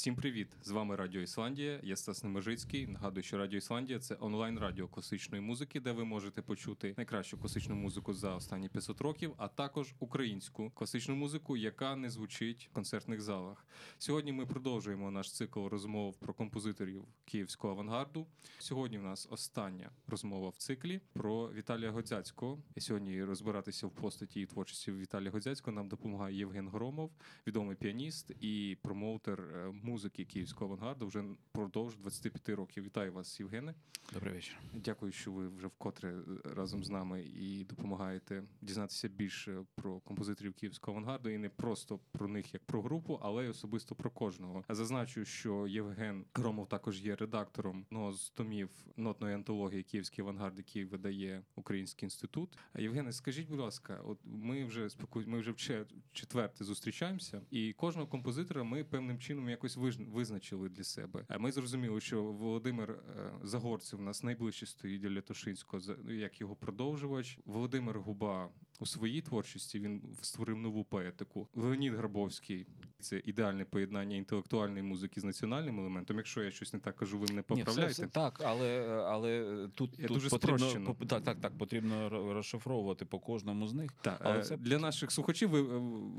Всім привіт! З вами Радіо Ісландія. Я Стас Немежицький. Нагадую, що Радіо Ісландія це онлайн-радіо класичної музики, де ви можете почути найкращу класичну музику за останні 500 років, а також українську класичну музику, яка не звучить в концертних залах. Сьогодні ми продовжуємо наш цикл розмов про композиторів київського авангарду. Сьогодні в нас остання розмова в циклі про Віталія Годзяцького. І сьогодні розбиратися в постаті і творчості Віталія Годзяцького нам допомагає Євген Громов, відомий піаніст і промоутер е, музики київського авангарду вже впродовж 25 років. Вітаю вас, Євгене. Добрий вечір. Дякую, що ви вже вкотре е, разом з нами і допомагаєте дізнатися більше про композиторів київського авангарду і не просто про них як про групу, але й особисто про кожного. Зазначу, що Євген Громов також є редактором одного з томів нотної антології Київський авангард, який видає Український інститут. Євгене, скажіть, будь ласка, от ми вже спокій, ми вже в четверте зустрічаємося, і кожного композитора ми певним чином якось визначили для себе. А ми зрозуміли, що Володимир е, Загорцев у нас найближче стоїть для Лятошинського, як його продовжувач. Володимир Губа у своїй творчості він створив нову поетику. Леонід Грабовський це ідеальне поєднання інтелектуальної музики з національним елементом. Якщо я щось не так кажу, ви мене Ні, все, все так, але, але тут, Я тут дуже потрібно, спрощено. по- так, так, так, потрібно розшифровувати по кожному з них. Так, Але е, це- для наших слухачів ви,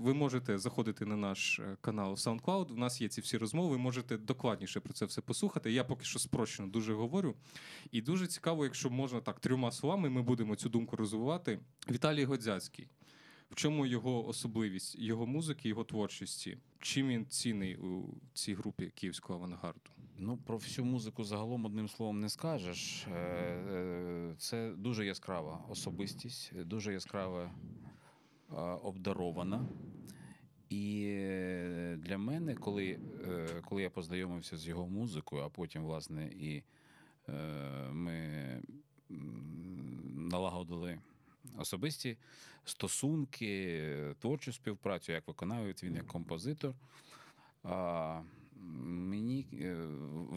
ви можете заходити на наш е, канал SoundCloud. У нас є ці всі розмови. Ви можете докладніше про це все послухати. Я поки що спрощено дуже говорю. І дуже цікаво, якщо можна так трьома словами, ми будемо цю думку розвивати. Віталій Годзяцький. В чому його особливість, його музики, його творчості? Чим він цінний у цій групі київського авангарду? Ну, про всю музику загалом одним словом не скажеш. Е, е, Це дуже яскрава особистість, дуже яскрава е, обдарована. І для мене, коли, коли я познайомився з його музикою, а потім, власне, і ми налагодили особисті стосунки, творчу співпрацю, як виконавець, він як композитор. А, мені е,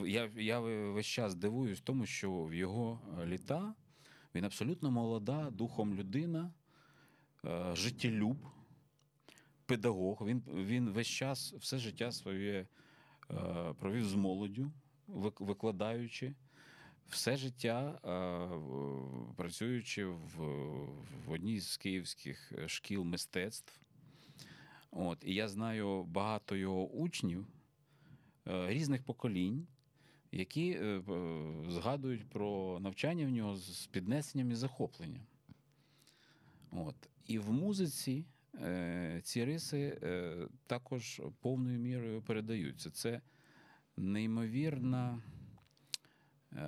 я, я весь час дивуюсь тому, що в його літа він абсолютно молода, духом людина, е, життєлюб, педагог. Він, він весь час, все життя своє е, провів з молоддю, викладаючи. Все життя е, працюючи в, в одній з київських шкіл мистецтв. От, і я знаю багато його учнів е, різних поколінь, які е, е, згадують про навчання в нього з піднесенням і захопленням. От. І в музиці е, ці риси е, також повною мірою передаються. Це неймовірна е,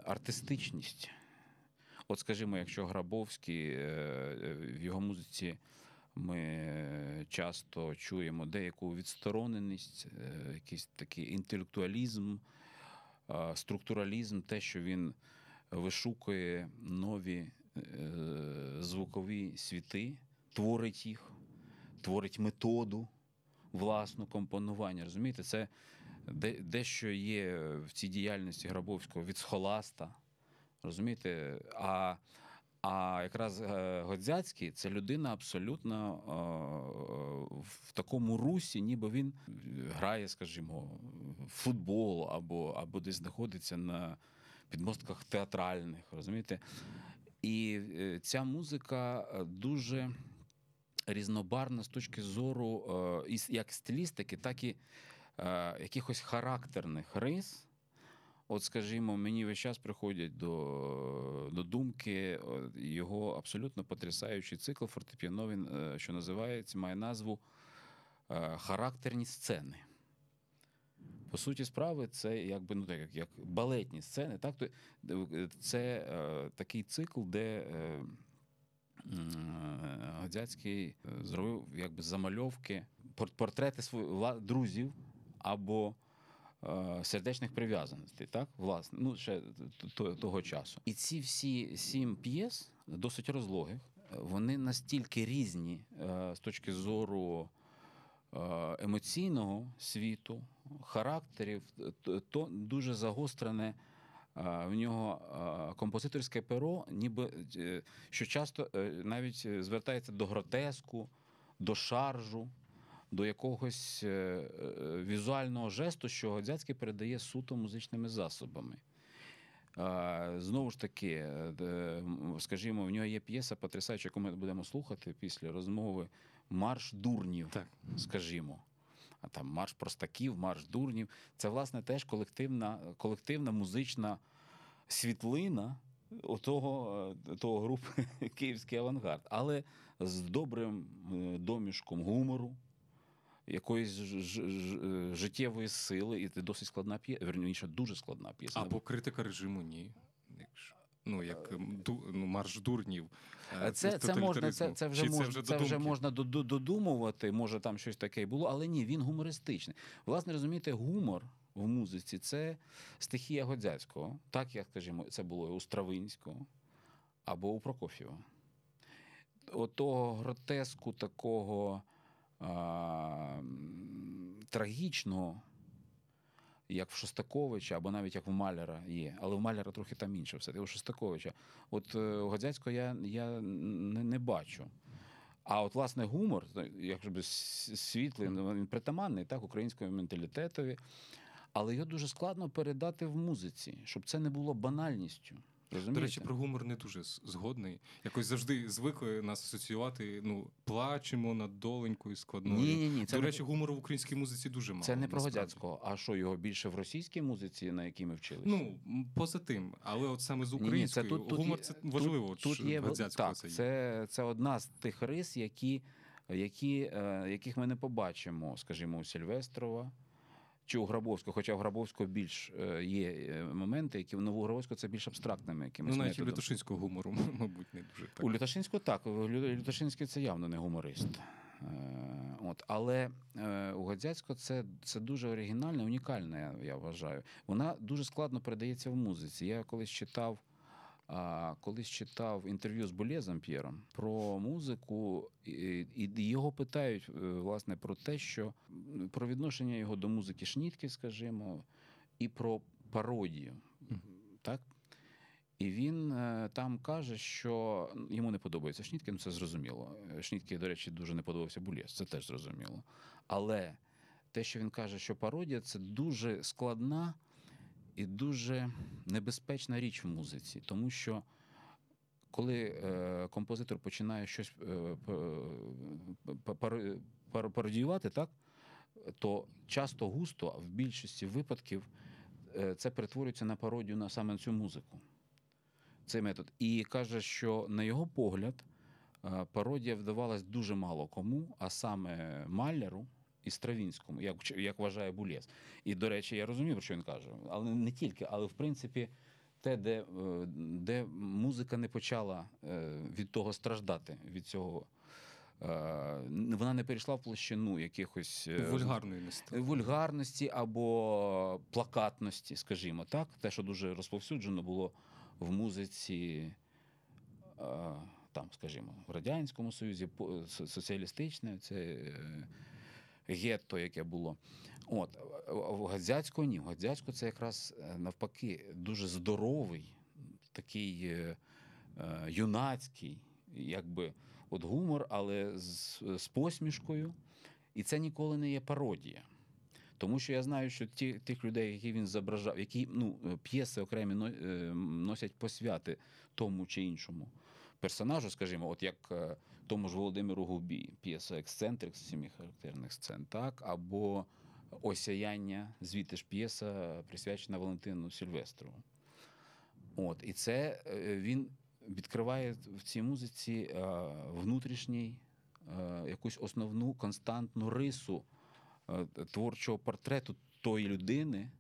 артистичність. От, скажімо, якщо Грабовський е, е, в його музиці ми часто чуємо деяку відстороненість, е, якийсь такий інтелектуалізм, е, структуралізм, те, що він вишукує нові е, звукові світи, творить їх, творить методу власну компонування. Розумієте, це дещо є в цій діяльності Грабовського від схоласта. Розумієте? А, а якраз е, Годзяцький це людина абсолютно е, в такому русі, ніби він грає, скажімо, в футбол або, або десь знаходиться на підмостках театральних, розумієте? І е, ця музика дуже різнобарвна з точки зору як стилістики, так і е, якихось характерних рис. От, скажімо, мені весь час приходять до, до думки його абсолютно потрясаючий цикл фортепіано, він, е, що називається, має назву е, Характерні сцени. По суті справи, це якби ну так, як, балетні сцени. Так? Е, Це е, такий цикл, де е, Годзяцький зробив якби замальовки, пор- портрети своїх друзів або е, сердечних прив'язаностей, так? Власне, ну ще того часу. І ці всі сім п'єс, досить розлогих, е, вони настільки різні е, з точки зору е, емоційного світу, характерів, то дуже загострене. В нього композиторське перо, ніби що часто навіть звертається до гротеску, до шаржу, до якогось е, е, візуального жесту, що Годзяцький передає суто музичними засобами. Знову ж таки, е, скажімо, в нього є п'єса потрясаюча, яку ми будемо слухати після розмови Марш дурнів, Так. скажімо. А там марш простаків, марш дурнів. Це, власне, теж колективна, колективна музична світлина того, того групи Київський авангард, але з добрим домішком гумору, якоїсь ж- ж- ж- е, життєвої сили, і це досить складна п'єса, верніше, дуже складна п'єса. Або критика режиму ні. Якщо- Ну, як ду, ну, марш дурнів. е, Е, Це, це, можна, це, це, вже Чи можна, вже це вже можна додумувати, може там щось таке було, але ні, він гумористичний. Власне, розумієте, гумор в музиці це стихія Годзяцького, так як, скажімо, це було у Стравинського або у Прокоф'єва. От того гротеску такого а, трагічного, як в Шостаковича, або навіть як в Маляра є. Але в Маляра трохи там інше все. У Шостаковича. От е, у Годзяцького я, я не, не бачу. А от, власне, гумор, як би світлий, він притаманний так, українському менталітетові, але його дуже складно передати в музиці, щоб це не було банальністю. Розумієте? До речі, про гумор не дуже згодний. Якось завжди звикли нас асоціювати. Ну, плачемо над доленькою складною. ні, ні, ні, це До не, речі, гумору в українській музиці дуже мало. це не про насправді. Годзяцького. А що його більше в російській музиці, на якій ми вчилися? Ну, поза тим, але от саме з Ні, ні, це тут- тут гумор є- це важливо. Тут, тут є Годзяцького так, це є. це, це одна з тих рис, які, які, е, яких ми не побачимо, скажімо, у Сільвестрова чи у Грабовського. Хоча у Грабовського більш е, є е, моменти, які в нову Грабовського це більш абстрактними якимись Ну, навіть у Люташинського гумору, мабуть, не дуже так. У Люташинського так. Люташинський це явно не гуморист. Е, От, але у Годзяцького це, це дуже оригінальне, унікальне, я вважаю. Вона дуже складно передається в музиці. Я колись читав, а, колись читав інтерв'ю з Болєзом П'єром про музику, і, і його питають е, власне про те, що про відношення його до музики Шнітки, скажімо, і про пародію. Мгм. Так? І він е, там каже, що йому не подобається Шнітки, ну це зрозуміло. Е, Шнітки, до речі, дуже не подобався Булєс, це теж зрозуміло. Але те, що він каже, що пародія це дуже складна і дуже небезпечна річ в музиці, тому що коли е, композитор починає щось е, пародіювати, так, то часто густо, а в більшості випадків, е, це перетворюється на пародію на саме цю музику. Цей метод. І каже, що на його погляд, пародія вдавалась дуже мало кому, а саме Маляру і Стравінському, як, як вважає Булєс. І, до речі, я розумію, про що він каже, але не тільки, але в принципі. Те, де, е, де музика не почала е, від того страждати, від цього, е, вона не перейшла в площину якихось стало. вульгарності або плакатності, скажімо так, те, що дуже розповсюджено було в музиці, там, скажімо, в Радянському Союзі, соціалістичне, це гетто, яке було. От, в ні. В це якраз е, навпаки дуже здоровий, такий е, е, юнацький, якби от гумор, але з, з посмішкою. І це ніколи не є пародія. Тому що я знаю, що ті, тих людей, які він зображав, які ну, е, п'єси окремі носять посвяти тому чи іншому персонажу, скажімо, от як е, тому ж Володимиру Губі, п'єса Ексцентрик з сім'ї характерних сцен, так, або Осяяння, звідти ж п'єса, присвячена Валентину Сільвестрову. От, і це е, він відкриває в цій музиці е, внутрішній якусь основну константну рису творчого портрету тої людини,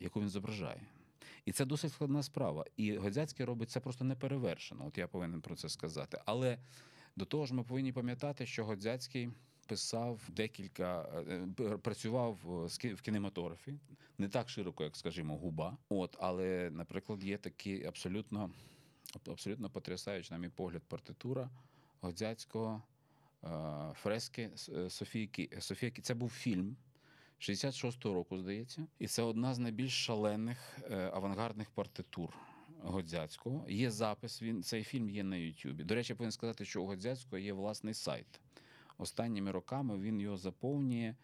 яку він зображає. І це досить складна справа. І Годзяцький робить це просто неперевершено. От я повинен про це сказати. Але до того ж, ми повинні пам'ятати, що Годзяцький писав декілька, е, е, працював е, в кінематографі, не так широко, як, скажімо, губа. От, але, наприклад, є такі абсолютно, абсолютно потрясаюча, на мій погляд, партитура Годзяцького фрески Софії Софія Це був фільм 66-го року, здається, і це одна з найбільш шалених е, авангардних партитур. Годзяцького є запис. Він цей фільм є на Ютубі. До речі, я повинен сказати, що у Годзяцького є власний сайт. останніми роками він його заповнює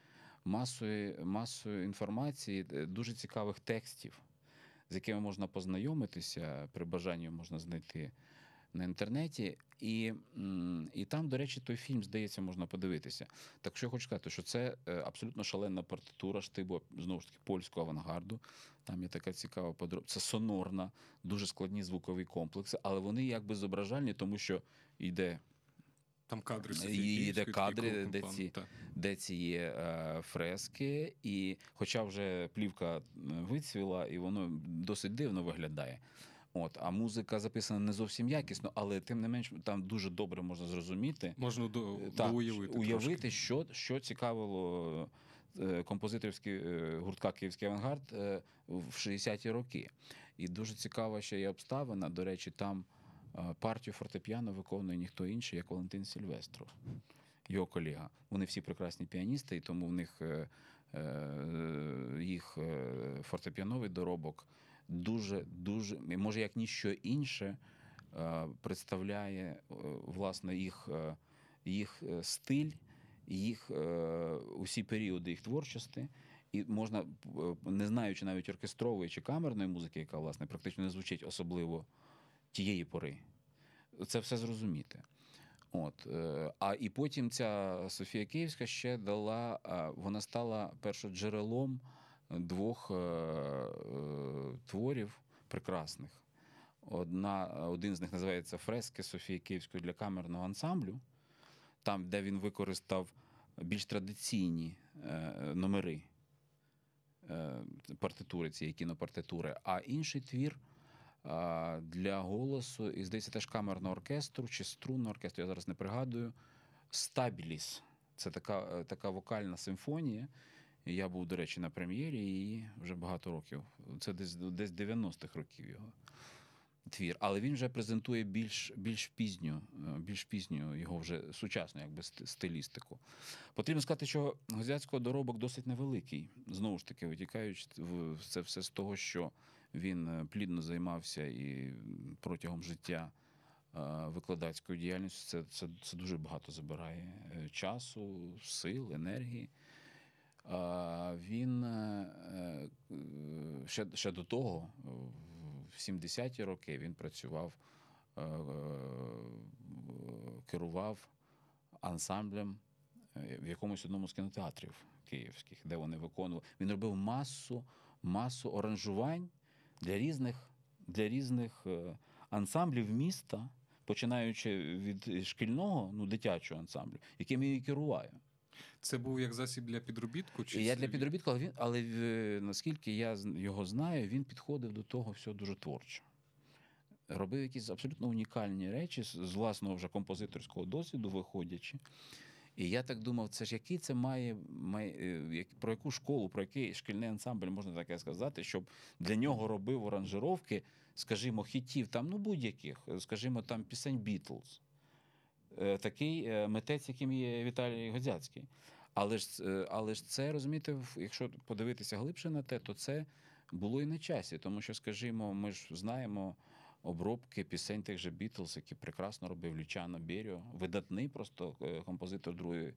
масою, масою інформації, е, дуже цікавих текстів, з якими можна познайомитися, при бажанні можна знайти на інтернеті. І, і там, до речі, той фільм, здається, можна подивитися. Так що я хочу сказати, що це е, абсолютно шалена партитура штибу, знову ж таки, польського авангарду. Там є така цікава подроб. Це сонорна, дуже складні звукові комплекси, але вони якби зображальні, тому що йде Там кадри І йде кадри, де ці- та. де ці є е, фрески, і хоча вже плівка е, вицвіла, і воно досить дивно виглядає. От, а музика записана не зовсім якісно, але тим не менш там дуже добре можна зрозуміти. Можна до, Е, Так, доуявити. уявити, трошки. що, що цікавило е, композиторський е, гуртка Київський авангард е, в 60-ті роки. І дуже цікава ще є обставина. До речі, там е, партію фортепіано виконує ніхто інший, як Валентин Сільвестров, його колега. Вони всі прекрасні піаністи, і тому в них е, е, їх е, фортепіановий доробок дуже, дуже, може, як ніщо інше, е, представляє е, власне їх, е, їх стиль, їх усі періоди їх творчості. І можна, не знаючи навіть оркестрової чи камерної музики, яка власне практично не звучить особливо тієї пори, це все зрозуміти. От, а і потім ця Софія Київська ще дала, вона стала першоджерелом двох е, е, творів прекрасних. Одна, один з них називається Фрески Софії Київської для камерного ансамблю, там, де він використав більш традиційні е, номери партитури, цієї кінопартитури, а інший твір для голосу, і здається, теж камерного оркестру чи струнного оркестру, я зараз не пригадую. Стабіліс. Це така, така вокальна симфонія. І Я був, до речі, на прем'єрі її вже багато років. Це десь, десь 90-х років його твір. Але він вже презентує більш, більш пізню, е, більш пізню його вже сучасну якби, стилістику. Потрібно сказати, що Гозяцького доробок досить невеликий. Знову ж таки, витікаючи це все з того, що він е, плідно займався і протягом життя е, викладацькою діяльністю. Це, це, це дуже багато забирає часу, сил, енергії. Він е, е, ще, ще до того, в 70-ті роки, він працював, е, керував ансамблем в якомусь одному з кінотеатрів київських, де вони виконували. Він робив масу, масу оранжувань для різних, для різних ансамблів міста, починаючи від шкільного, ну, дитячого ансамблю, яким я і керуваю. Це був як засіб для підробітку? Чи я для підробітку, але він, але е, наскільки я його знаю, він підходив до того всього дуже творчо. Робив якісь абсолютно унікальні речі з власного вже композиторського досвіду виходячи. І я так думав, це ж який це має, має е, як- про яку школу, про який шкільний ансамбль можна таке сказати, щоб для нього робив оранжировки, скажімо, хітів, там, ну будь-яких, скажімо, там пісень Бітлз. Е, Такий е, митець, яким є Віталій Годзяцький. Але ж, е, але ж це, розумієте, якщо подивитися глибше на те, то це було і на часі. Тому що, скажімо, ми ж знаємо обробки пісень тих же Бітлз, які прекрасно робив Лючано Беріо, видатний просто композитор другої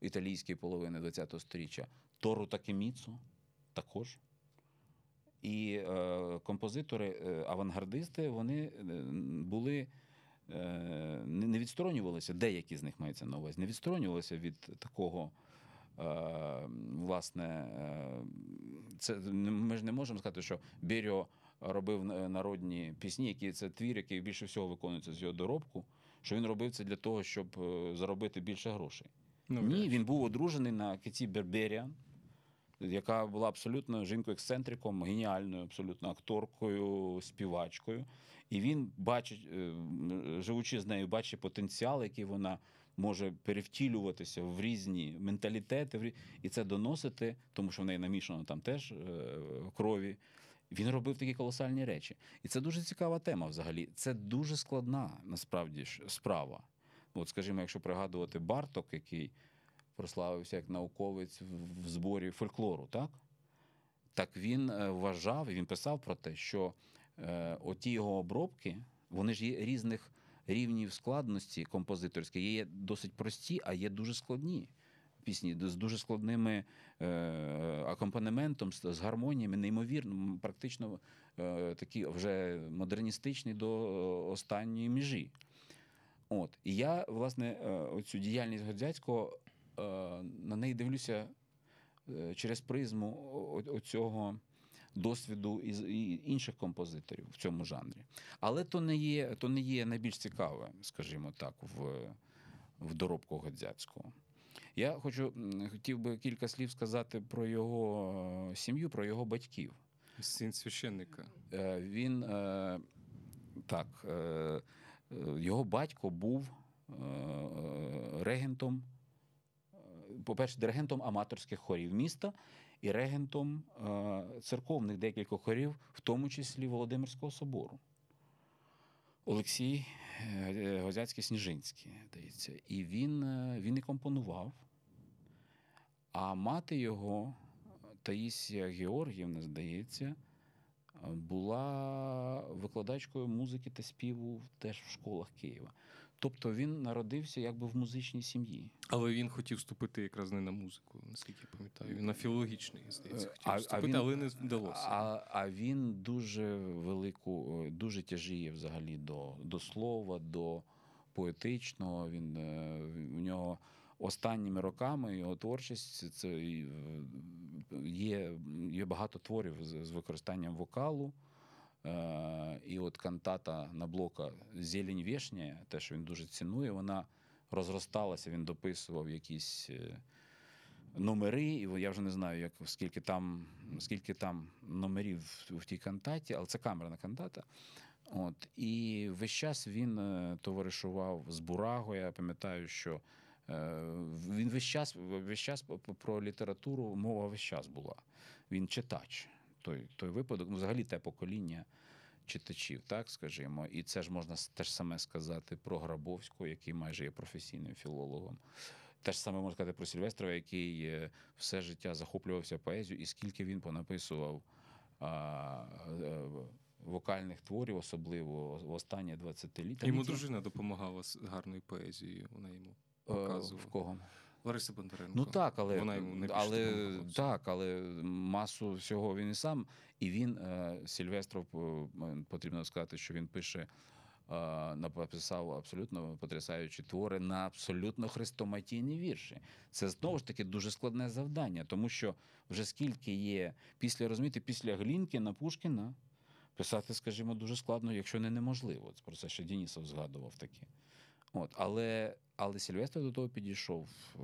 італійської половини ХХ століття. Тору Такеміцу також. І е, композитори, авангардисти, вони були не не відсторонювалися, деякі з них мається на увазі, не відсторонювалися від такого. е, Власне, е, це ми ж не можемо сказати, що Беріо робив е, народні пісні, які це твір, який більше всього виконується з його доробку. Що він робив це для того, щоб е, заробити більше грошей. Ну, Ні, він був одружений на Кеті Берберіан, яка була абсолютно жінкою-ексцентриком, геніальною, абсолютно акторкою, співачкою. І він бачить, е, живучи з нею, бачить потенціал, який вона може перевтілюватися в різні менталітети, і це доносити, тому що в неї намішано там теж е, крові. Він робив такі колосальні речі. І це дуже цікава тема взагалі. Це дуже складна насправді ж справа. От, скажімо, якщо пригадувати Барток, який прославився як науковець в- зборі фольклору, так? Так він е, вважав і він писав про те, що оті його обробки, вони ж є різних, рівнів складності композиторської. Є досить прості, а є дуже складні пісні з дуже складними е, акомпанементом, з, з гармоніями, неймовірно, практично е, такі вже модерністичні до е, останньої межі. От. І я, власне, е, оцю діяльність Годзяцького е, на неї дивлюся е, через призму оцього досвіду із і інших композиторів в цьому жанрі. Але то не є, то не є найбільш цікаве, скажімо так, в, в доробку Годзяцького. Я хочу хотів би кілька слів сказати про його е, сім'ю, про його батьків. Син священника. Е, Він е, так, його батько був регентом, по-перше, диригентом аматорських хорів міста і регентом е, церковних декількох хорів, в тому числі Володимирського собору. Олексій е, Гозяцький Сніжинський, здається. І він, е, він і компонував. А мати його, Таїсія Георгіївна, здається, була викладачкою музики та співу теж в школах Києва. Тобто він народився якби в музичній сім'ї. Але він хотів вступити якраз не на музику, наскільки я пам'ятаю. Він на філологічний, здається, Е, хотів а- а він- але не вдалося. А, а він дуже велику, е, дуже тяжіє взагалі до, до слова, до поетичного. Він е, у нього останніми роками його творчість це е, є, є багато творів з, з використанням вокалу. Е, І от кантата Наблока Зелень вішня, те, що він дуже цінує, вона розросталася, він дописував якісь е, номери, і я вже не знаю, як скільки там, скільки там номерів в, тій кантаті, але це камерна кантата. От, і весь час він е, товаришував з Бураго. Я пам'ятаю, що він весь час, весь час про літературу мова весь час була. Він читач. Той, той випадок, ну, взагалі те покоління читачів, так скажімо. І це ж можна те ж саме сказати про Грабовського, який майже є професійним філологом. Те ж саме можна сказати про Сільвестрова, який е, все життя захоплювався поезією, і скільки він понаписував а, е, вокальних творів, особливо в останні 20 літ. Йому дружина допомагала з гарною поезією. Вона йому е, показувала. в кого? Лариса Бондаренко. Ну так, але, Вона йому найбільше але, так, але масу всього він і сам. І він, е, Сільвестров, е, потрібно сказати, що він пише, е, написав абсолютно потрясаючі твори на абсолютно хрестоматійні вірші. Це знову ж таки дуже складне завдання, тому що вже скільки є після розумієте, після Глінкіна, Пушкіна писати, скажімо, дуже складно, якщо не неможливо. Про це ще Дінісов згадував таке. От, але, але Сільвестр до того підійшов е,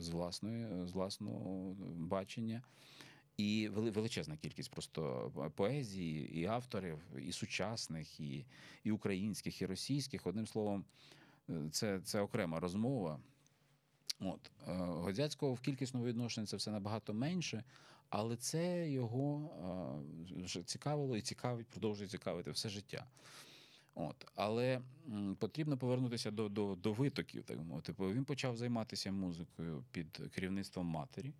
з, власної, з власного бачення. І величезна кількість просто поезії, і авторів, і сучасних, і, і українських, і російських. Одним словом, е, це, це окрема розмова. От. е, Годзяцького в кількісному відношенні це все набагато менше, але це його цікавило і цікавить, продовжує цікавити все життя. От. Але м, потрібно повернутися до, до, до витоків. Так мовити. Бо Він почав займатися музикою під керівництвом матері.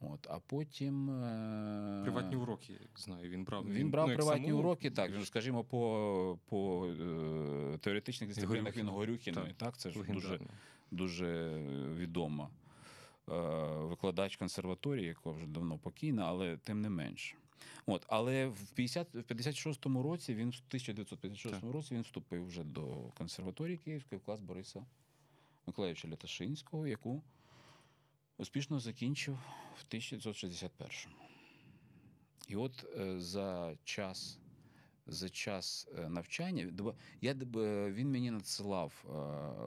От, а потім. е, Приватні уроки, знаю. Він брав Він брав ну, приватні самоук, уроки, так, ну, скажімо, по, по е, теоретичних дисциплінах він. Горюхіної, так, це ж дуже, дуже відома е, викладач консерваторії, яка вже давно покійна, але тим не менше. От, але в 50, в 56-му році він в 1956 Так. році він вступив вже до консерваторії Київської в клас Бориса Миколаївича Ляташинського, яку успішно закінчив в 1961-му. І от е, за час, за час е, навчання я, е, він мені надсилав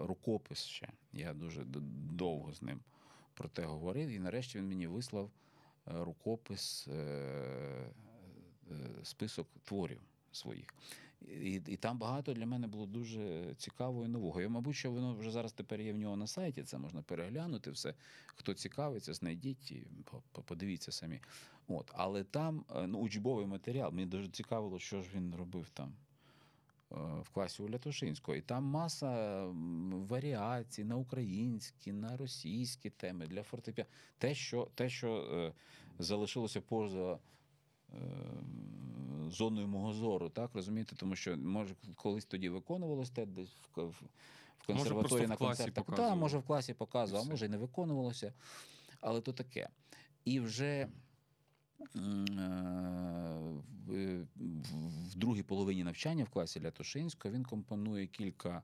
рукопис ще. Я дуже довго з ним про те говорив. І нарешті він мені вислав рукопис, е, е, список творів своїх. І, і там багато для мене було дуже цікавого і нового. І, мабуть, що воно вже зараз тепер є в нього на сайті. Це можна переглянути все. Хто цікавиться, знайдіть і по- по- подивіться самі. От, але там е, ну, учбовий матеріал. Мені дуже цікавило, що ж він робив там е, в класі у Лятошинського. І там маса варіацій на українські, на російські теми для фортепіано. Те, що, те, що е, залишилося поза. е, зоною мого зору, так розумієте? Тому що може колись тоді виконувалось те десь в, в консерваторії в на концертах. Показували. може в класі показував, а може і не виконувалося. Але то таке. І вже е, в, в- в другій половині навчання в класі Лятошинського він компонує кілька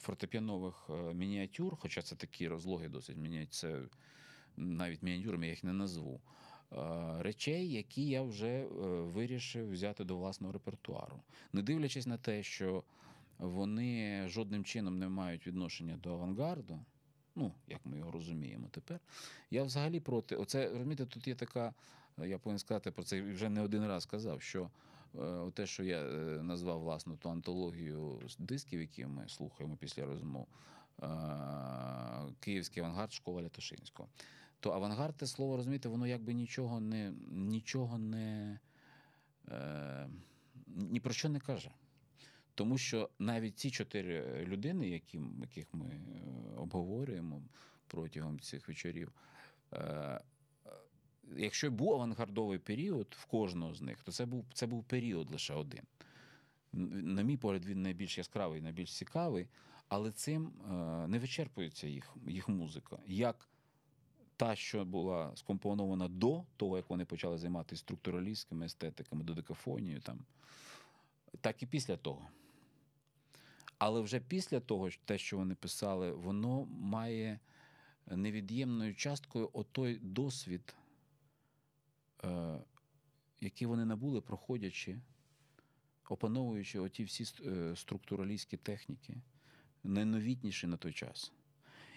фортепіанових е, мініатюр, хоча це такі розлоги досить це навіть мініатюрами я їх не назву. е, Речей, які я вже е, вирішив взяти до власного репертуару, не дивлячись на те, що вони жодним чином не мають відношення до авангарду, ну як ми його розуміємо тепер. Я взагалі проти. Оце розумієте, тут є така, е, я повинен сказати про це вже не один раз казав, що е, те, що я е, назвав власну ту антологію дисків, які ми слухаємо після розмов, е, Київський авангард, школа Лятошинського. То авангард, те слово, розумієте, воно якби нічого не нічого не е, ні про що не каже. Тому що навіть ці чотири людини, які, яких ми е, обговорюємо протягом цих вечорів, е, е, якщо був авангардовий період в кожного з них, то це був, це був період лише один. На мій погляд, він найбільш яскравий, найбільш цікавий, але цим не вичерпується їх, їх музика. Як та, що була скомпонована до того, як вони почали займатися структуралістськими естетиками, додекафонією, там, так і після того. Але вже після того, те, що вони писали, воно має невід'ємною часткою отой досвід, е, який вони набули, проходячи, опановуючи оті всі е, структуралістські техніки, найновітніші на той час.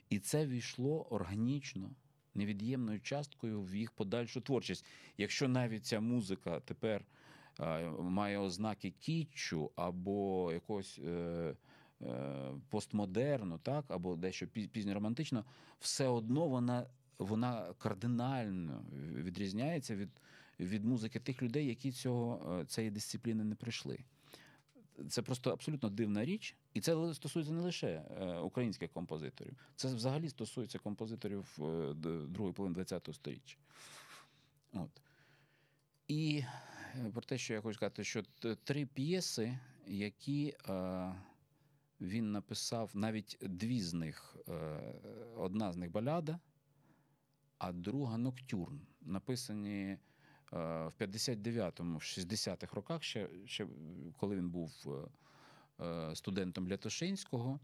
І це війшло органічно, невід'ємною часткою в їх подальшу творчість. Якщо навіть ця музика тепер е, має ознаки кітчу або якогось е, е, постмодерну, так, або дещо пізньоромантично, все одно вона, вона кардинально відрізняється від, від музики тих людей, які цього, е, цієї дисципліни не прийшли. Це просто абсолютно дивна річ, і це стосується не лише е, українських композиторів, це взагалі стосується композиторів е, другої половини ХХ століття. От. І е, про те, що я хочу сказати, що три п'єси, які е, він написав, навіть дві з них, е, одна з них баляда, а друга ноктюрн, написані е, в 59-му, в 60-х роках, ще, ще коли він був е, студентом Лятошинського.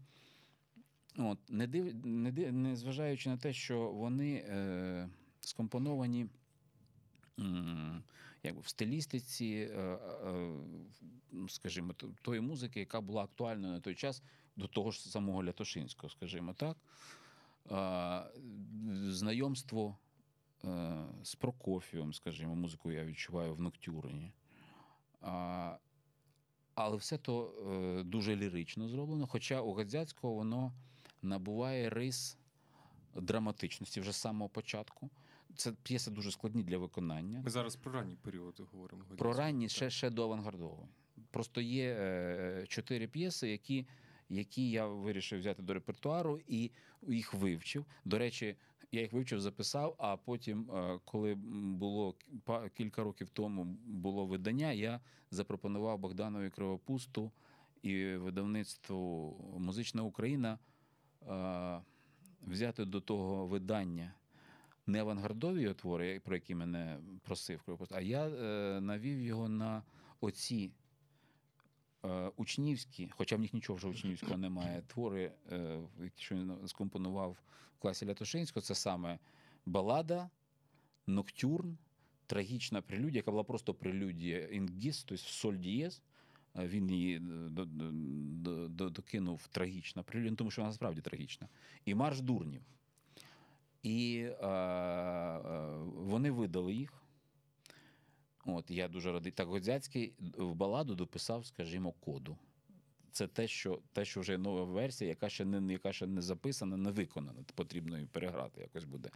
От, не, див, не, див, не зважаючи на те, що вони скомпоновані якби в стилістиці, е, е, ну, скажімо, тої музики, яка була актуальною на той час до того ж самого Лятошинського, скажімо так. Е, знайомство е, з Прокофієм, скажімо, музику я відчуваю в Ноктюрені. Але все то е, дуже лірично зроблено. Хоча у Гадзяцького воно набуває рис драматичності вже з самого початку. Це п'єси дуже складні для виконання. Ми зараз про ранній період говоримо. Про ранні ще, ще до авангардового. Просто є е, чотири п'єси, які, які я вирішив взяти до репертуару і їх вивчив. До речі, я їх вивчив, записав, а потім, е, коли було кілька років тому було видання, я запропонував Богданові Кривопусту і видавництву Музична Україна е, взяти до того видання не авангардові твори, про які мене просив Кривопуст, а я е, навів його на оці е, учнівські, хоча в них нічого вже учнівського немає, твори, е, що він скомпонував в класі Лятошинського, це саме балада, ноктюрн, трагічна прелюдія, яка була просто прелюдія інгіс, тобто соль дієз. Е, Він її до- до- до- до- докинув трагічна прелюдія, ну, тому що вона справді трагічна. І марш дурнів. І е, е, вони видали їх. От, я дуже радий. Так, Годзяцький в баладу дописав, скажімо, коду. Це те, що, те, що вже нова версія, яка ще не, яка ще не записана, не виконана. Потрібно її переграти якось буде.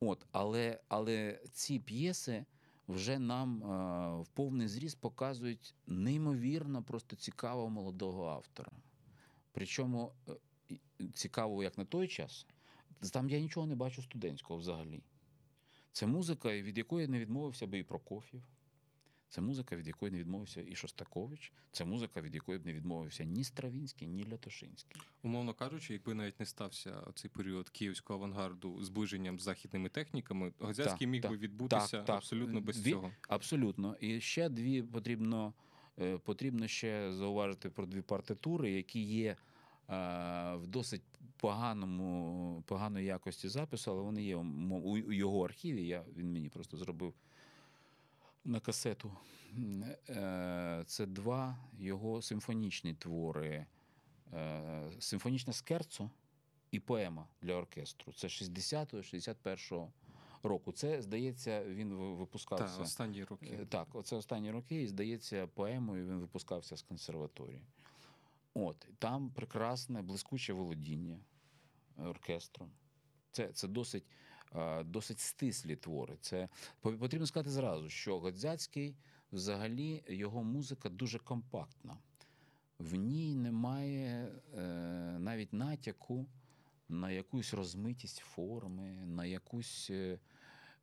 От, але, але ці п'єси вже нам е, в повний зріст показують неймовірно просто цікавого молодого автора. Причому е, цікавого як на той час, там я нічого не бачу студентського взагалі. Це музика, від якої не відмовився би і Прокоф'єв. Це музика, від якої не відмовився і Шостакович. Це музика, від якої б не відмовився ні Стравінський, ні Лятошинський. Умовно кажучи, якби навіть не стався цей період київського авангарду зближенням з західними техніками, Годзянський міг так, би відбутися так, так. абсолютно без Він- цього. Абсолютно. І ще дві потрібно, е, потрібно ще зауважити про дві партитури, які є в досить поганому, поганої якості запису, але вони є у його архіві. Я, він мені просто зробив на касету. Е, Це два його симфонічні твори. Е, Симфонічне скерцо і поема для оркестру. Це 60-61 року. Це, здається, він ви- випускався. Так, останні Е, роки. Так, оце останні роки, і здається, поемою він випускався з консерваторії. От, там прекрасне, блискуче володіння оркестром. Це, це досить, е, досить стислі твори. Це потрібно сказати зразу, що Годзяцький взагалі його музика дуже компактна. В ній немає е, навіть натяку на якусь розмитість форми, на якусь, е,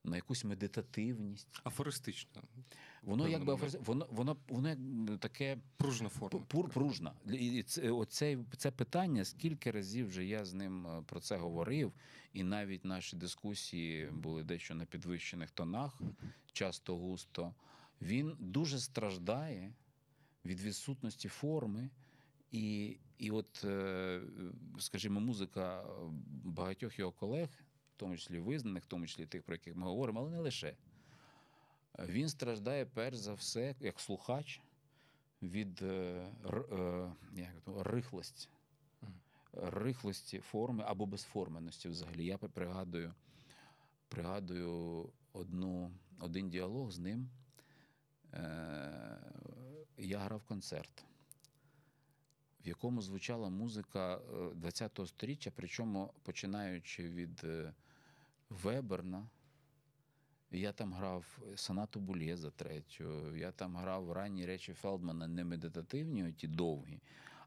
на якусь медитативність. Афористична, Воно якби моменті. воно, воно, воно як таке пружна форма. пур, пружна. І це, оце, це питання, скільки разів вже я з ним е, про це говорив, і навіть наші дискусії були дещо на підвищених тонах, часто густо. Він дуже страждає від відсутності форми. І, і от, е, скажімо, музика багатьох його колег, в тому числі визнаних, в тому числі тих, про яких ми говоримо, але не лише. Він страждає перш за все, як слухач, від е, е, як то, рихлості, рихлості форми або безформеності взагалі. Я пригадую, пригадую одну, один діалог з ним. Е, я грав концерт, в якому звучала музика е, 20-го сторіччя, причому починаючи від е, Веберна. Я там грав сонату Булєза третю, я там грав ранні речі Фелдмана, не медитативні, ті довгі,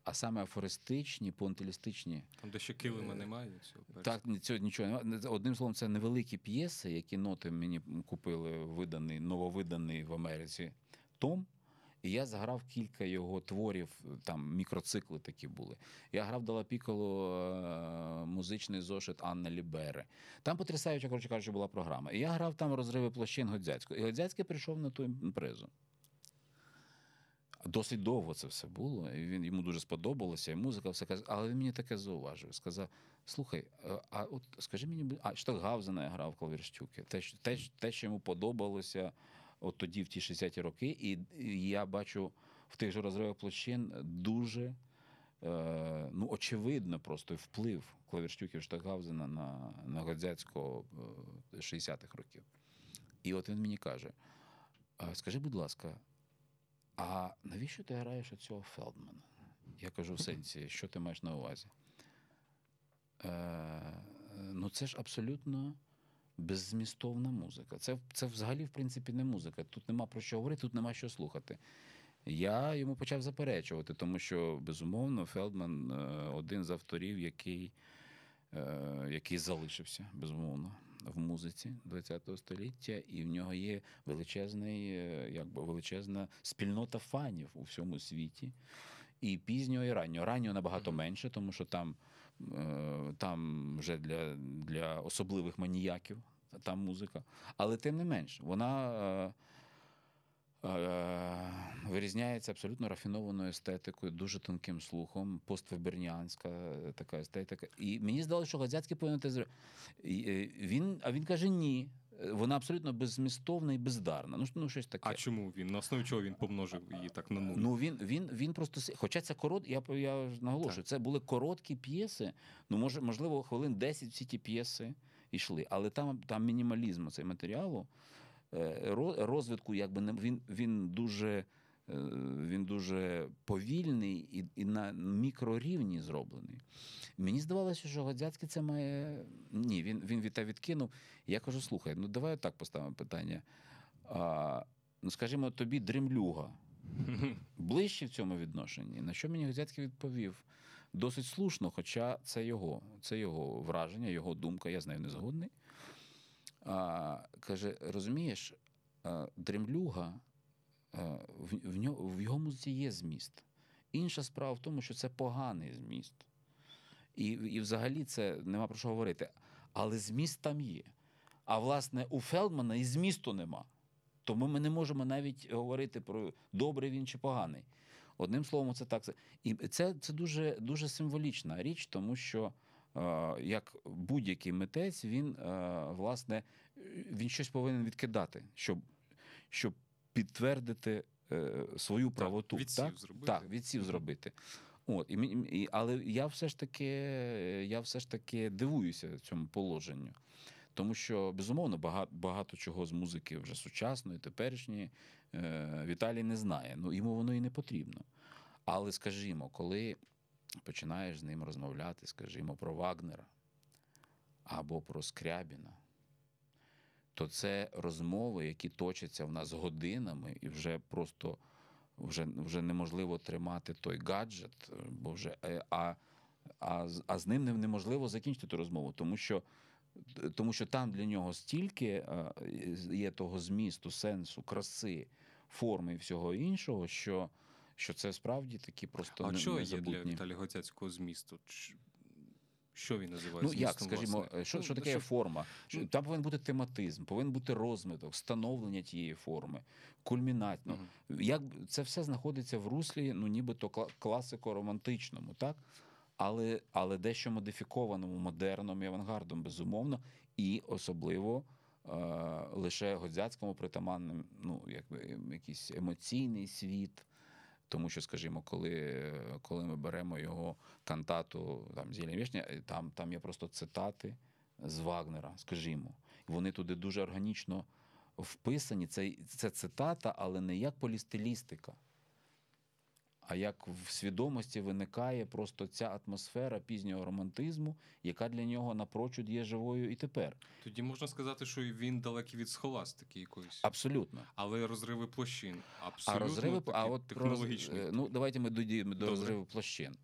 а саме афористичні, понтилістичні. Там, де ще килима немає. Цього. Так, цього нічого немає. Одним словом, це невеликі п'єси, які ноти мені купили виданий, нововиданий в Америці Том. І я заграв кілька його творів, там мікроцикли такі були. Я грав Дала Піколо е, музичний зошит Анна Лібери. Там потрясаюча, коротше кажучи, була програма. І я грав там розриви площин Годзяцького. І Годзяцький прийшов на ту імпрезу. Досить довго це все було. І він йому дуже сподобалося, і музика все каже. Але він мені таке зауважив. Сказав: слухай, е, а от скажи мені, а Штокгаузена я грав клавірштюки. Те, те, що- те, що йому подобалося от тоді, в ті 60-ті роки, і, я бачу в тих же розривах площин дуже е, ну, очевидно просто вплив клавірштюків Штокгаузена на, на Годзяцького е, 60-х років. І от він мені каже: скажи, будь ласка, а навіщо ти граєш оцього Фелдмана? Я кажу в сенсі, що ти маєш на увазі? Е, ну, це ж абсолютно беззмістовна музика. Це, це взагалі, в принципі, не музика. Тут нема про що говорити, тут нема що слухати. Я йому почав заперечувати, тому що, безумовно, Фелдман е, один з авторів, який, е, який залишився, безумовно, в музиці ХХ століття, і в нього є величезний, е, якби величезна спільнота фанів у всьому світі. І пізнього, і раннього. Раннього набагато менше, тому що там, там вже для, для особливих маніяків там музика. Але тим не менш, вона е, е, вирізняється абсолютно рафінованою естетикою, дуже тонким слухом, поствеберніанська е, така естетика. І мені здалося, що Гадзяцький повинен те Він, а він каже: ні. Вона абсолютно беззмістовна і бездарна. Ну, ну щось таке. А чому він? На основі чого він помножив її так на нуль? Ну він, він, він просто хоча це корот, я, я наголошую, це були короткі п'єси. Ну, може, можливо, хвилин 10 всі ті п'єси йшли, але там, там мінімалізм цей матеріалу, е, ро- розвитку, якби не він, він дуже. е, Він дуже повільний і, і на мікрорівні зроблений. Мені здавалося, що Годзяцький це має. Ні, він, він від те відкинув. Я кажу: слухай, ну давай так поставимо питання. А, ну, скажімо, тобі дремлюга ближче в цьому відношенні. На що мені Годзяцький відповів? Досить слушно, хоча це його, це його враження, його думка, я з нею не згодний. А, каже: розумієш, дремлюга е, в, нього, в його музиці є зміст. Інша справа в тому, що це поганий зміст. І, і взагалі це нема про що говорити. Але зміст там є. А власне, у Фелдмана і змісту нема. Тому ми не можемо навіть говорити про добрий він чи поганий. Одним словом, це так. І це, це дуже, дуже символічна річ, тому що е, як будь-який митець, він е, власне він щось повинен відкидати, щоб, щоб підтвердити е, свою правоту. відсів так? зробити. Так, відсів зробити. От, і, і, але я все ж таки, я все ж таки дивуюся цьому положенню. Тому що, безумовно, багато, багато чого з музики вже сучасної, теперішньої, Віталій не знає. Ну, йому воно і не потрібно. Але, скажімо, коли починаєш з ним розмовляти, скажімо, про Вагнера або про Скрябіна, то це розмови, які точаться в нас годинами, і вже просто вже, вже неможливо тримати той гаджет, бо вже, е, а, а, з- а з ним неможливо закінчити ту розмову, тому що, тому що там для нього стільки е, є того змісту, сенсу, краси, форми і всього іншого, що, що це справді такі просто А не- що є для. Віталія Гоцяцького змісту? Що він називає Ну як, скажімо, власне? що, Ну, що таке щоб- форма? Що- ну- Там повинен бути тематизм, повинен бути розмиток, встановлення тієї форми, кульмінат. Ну, Мгм. як це все знаходиться в руслі, ну нібито класико-романтичному, так? Але, але дещо модифікованому модерном і авангардом, безумовно, і особливо е, лише Годзяцькому притаманним, ну, якби якийсь емоційний світ. Тому що, скажімо, коли, коли ми беремо його кантату там Зілля Вішня, там, там є просто цитати з Вагнера, скажімо. Вони туди дуже органічно вписані. Це, це цитата, але не як полістилістика, а як в свідомості виникає просто ця атмосфера пізнього романтизму, яка для нього напрочуд є живою і тепер. Тоді можна сказати, що він далекий від схоластики якоїсь. Абсолютно. Але розриви площин. А Абсолютно розриви, а от про роз- е, ну давайте ми дійдемо до розриву площин.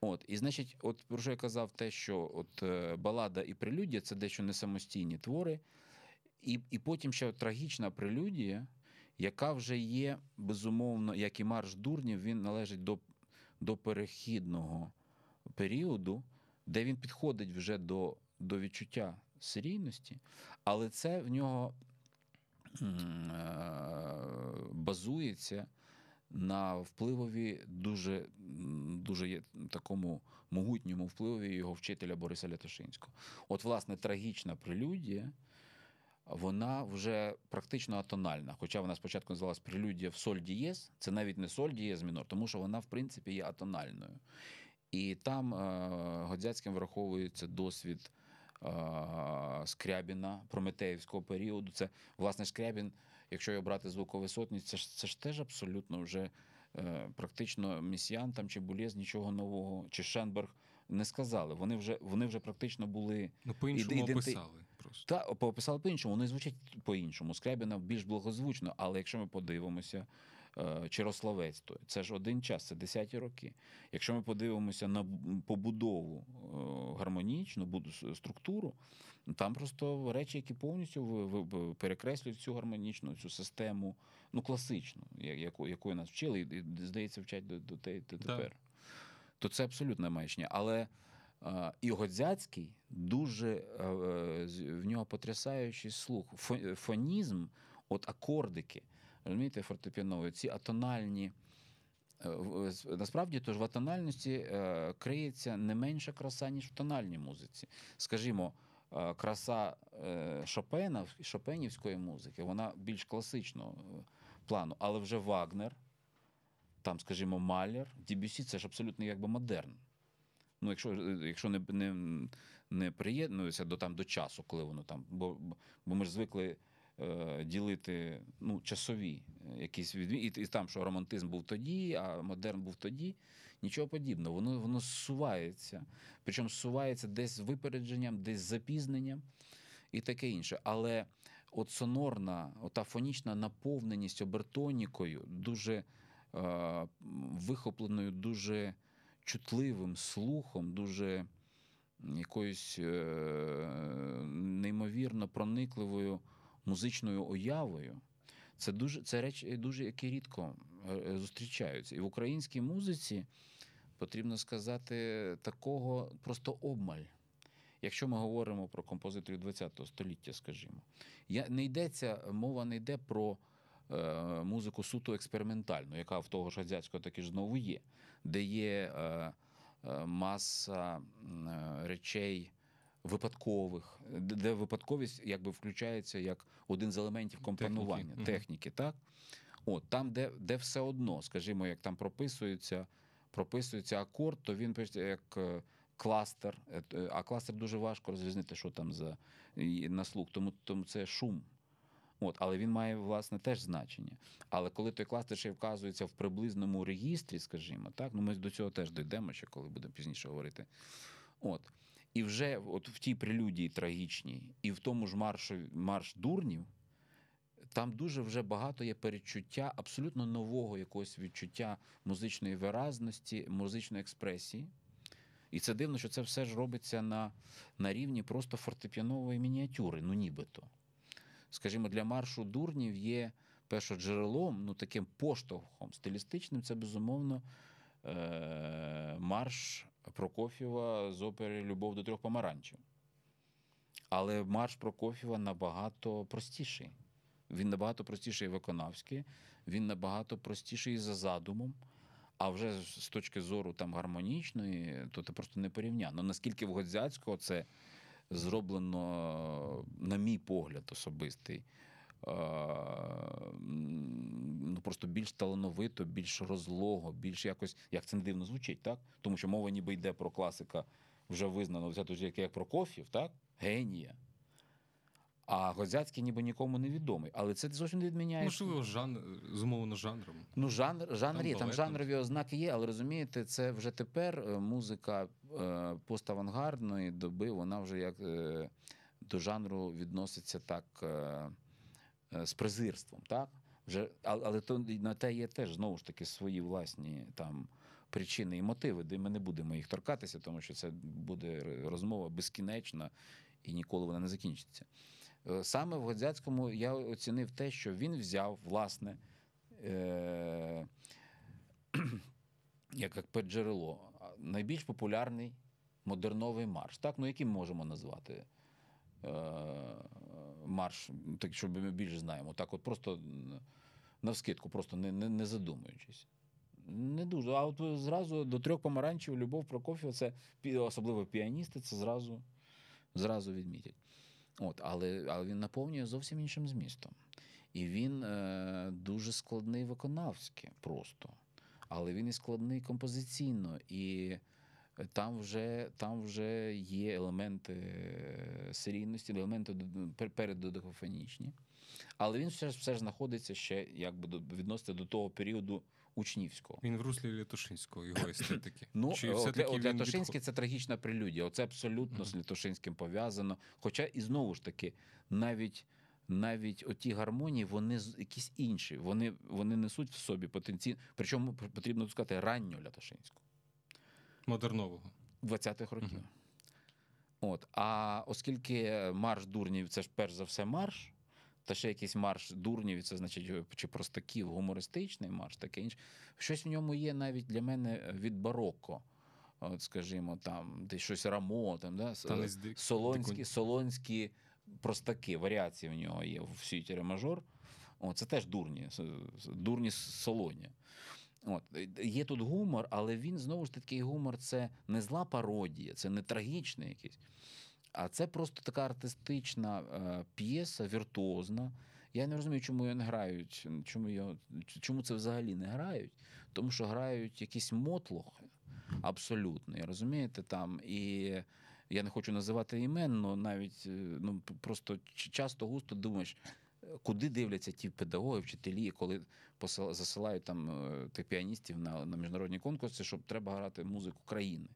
От, і значить, от про що я казав, те, що от е, балада і прелюдія це дещо не самостійні твори, і, і потім ще трагічна прелюдія, яка вже є безумовно, як і марш дурнів, він належить до, до перехідного періоду, де він підходить вже до, до відчуття серійності, але це в нього е, базується на впливові дуже, дуже такому могутньому впливові його вчителя Бориса Лятошинського. От, власне, трагічна прелюдія, вона вже практично атональна. Хоча вона спочатку називалась прелюдія в соль дієз, це навіть не соль дієз мінор, тому що вона, в принципі, є атональною. І там е, Годзяцьким враховується досвід е, Скрябіна Прометеївського періоду. Це, власне, Скрябін, якщо його брати звуковисотність, це ж, це ж теж абсолютно вже е, практично Місіян там чи Булєз нічого нового, чи Шенберг не сказали. Вони вже, вони вже практично були Ну, по-іншому іденти- описали просто. та описали по-іншому, вони звучать по-іншому. Скрябіна більш благозвучно, але якщо ми подивимося, е, Чирославець, то це ж один час, це 10-ті роки. Якщо ми подивимося на побудову е, гармонічну структуру, там просто речі, які повністю перекреслюють цю гармонічну цю систему, ну класичну, яку, якою нас вчили, і, здається, вчать до, до, до Да. тепер. То це абсолютна маячня. Але і дуже е, е, в нього потрясаючий слух. Фонізм, от акордики, розумієте, фортепіанові, ці атональні. е, Насправді, тож в атональності е, криється не менша краса, ніж в тональній музиці. Скажімо, е, краса е, Шопена, шопенівської музики, вона більш класичного е, плану, але вже Вагнер, там, скажімо, Малер, Дібюсі це ж абсолютно якби модерн. Ну, якщо, е, якщо не, не, не приєднується до, там, до часу, коли воно там. Бо, бо ми ж звикли е, ділити ну, часові якісь відмі... і, і там, що романтизм був тоді, а модерн був тоді. Нічого подібного. Воно, воно зсувається. Причому зсувається десь з випередженням, десь з запізненням і таке інше. Але от сонорна, ота фонічна наповненість обертонікою, дуже е, вихопленою, дуже чутливим слухом, дуже якоюсь е, неймовірно проникливою музичною уявою. Це дуже це речі дуже які рідко е, зустрічаються. І в українській музиці потрібно сказати такого просто обмаль. Якщо ми говоримо про композиторів ХХ століття, скажімо, я, не йдеться, мова не йде про е, музику суто експериментальну, яка в того ж Гадзяцького таки ж знову є, де є е, е, маса е, речей випадкових, де, випадковість якби включається як один з елементів компонування Техніки, техніки, так? От там, де, де все одно, скажімо, як там прописується, прописується акорд, то він пише як е, кластер. Е, А кластер дуже важко розрізнити, що там за і на слух, тому, тому це шум. От, але він має власне теж значення. Але коли той кластер ще вказується в приблизному регістрі, скажімо, так, ну ми до цього теж дійдемо, ще коли будемо пізніше говорити. От. І вже от в тій прелюдії трагічній, і в тому ж маршу, марш дурнів, там дуже вже багато є передчуття абсолютно нового якогось відчуття музичної виразності, музичної експресії. І це дивно, що це все ж робиться на, на рівні просто фортепіанової мініатюри, ну нібито. Скажімо, для маршу дурнів є першоджерелом, ну таким поштовхом стилістичним, це безумовно е- марш Прокоф'єва з опери Любов до трьох помаранчів. Але марш Прокоф'єва набагато простіший. Він набагато простіший виконавський, він набагато простіший за задумом. А вже з точки зору там гармонічної, то це просто не порівняно. Наскільки в Годзяцького це зроблено, на мій погляд, особистий. Ну, просто більш талановито, більш розлого, більш якось, як це не дивно звучить, так? Тому що мова ніби йде про класика вже визнаного, взято як, як Прокоф'єв, так? Генія. А Годзяцький ніби нікому не відомий. Але це зовсім не відміняє. Можливо, жанр зумовлено жанром. Ну, жанр, жанр Там є, там жанрові ознаки є, але розумієте, це вже тепер е, музика е, поставангардної доби, вона вже як е, до жанру відноситься так е, е, з презирством. Так? Вже, але, але то на те є теж знову ж таки свої власні там. Причини і мотиви, де ми не будемо їх торкатися, тому що це буде розмова безкінечна і ніколи вона не закінчиться. Е, Саме в Годзяцькому я оцінив те, що він взяв власне е- як, як переджерело, а, найбільш популярний модерновий марш. Так, ну яким можемо назвати е- марш, так, щоб ми більше знаємо. Так, от просто навскидку, просто не, не, не задумуючись. Не дуже. А от зразу до трьох помаранчів Любов Прокоф'єва, це особливо піаністи, це зразу, зразу відмітять. От, але, але він наповнює зовсім іншим змістом. І він е, дуже складний виконавськи просто. Але він і складний композиційно. І там вже, там вже є елементи е, серійності, елементи д- пер- переддодекофонічні. Але він все ж, все ж знаходиться ще, якби відноситься до того періоду учнівського. Він в руслі Лятошинського, його естетики. Ну, Чи от, все-таки от Лятошинський це трагічна прелюдія. Оце абсолютно з Лятошинським пов'язано. Хоча і знову ж таки, навіть, навіть оті гармонії, вони якісь інші. Вони, вони несуть в собі потенційно. Причому потрібно сказати ранню Лятошинську, модернового. 20-х років. Мгм. От. А оскільки марш дурнів це ж перш за все марш, та ще якийсь марш дурнів, це значить е, чи простаків, гумористичний марш, таке інше. Щось в ньому є навіть для мене від бароко. От, скажімо, там, десь щось рамо, там, да? с- Танець дик- солонські, солонські простаки, варіації в нього є в сюїті мажор. О, це теж дурні, дурні солоні. От. е, Є тут гумор, але він знову ж такий гумор це не зла пародія, це не трагічний якийсь. А це просто така артистична е, п'єса, віртуозна. Я не розумію, чому його не грають. Чому, його, чому це взагалі не грають? Тому що грають якісь мотлохи абсолютно. Розумієте там. І я не хочу називати імен, але навіть е, ну, просто часто густо думаєш, куди дивляться ті педагоги, вчителі, коли засилають там е, тих піаністів на, на міжнародні конкурси, щоб треба грати музику країни.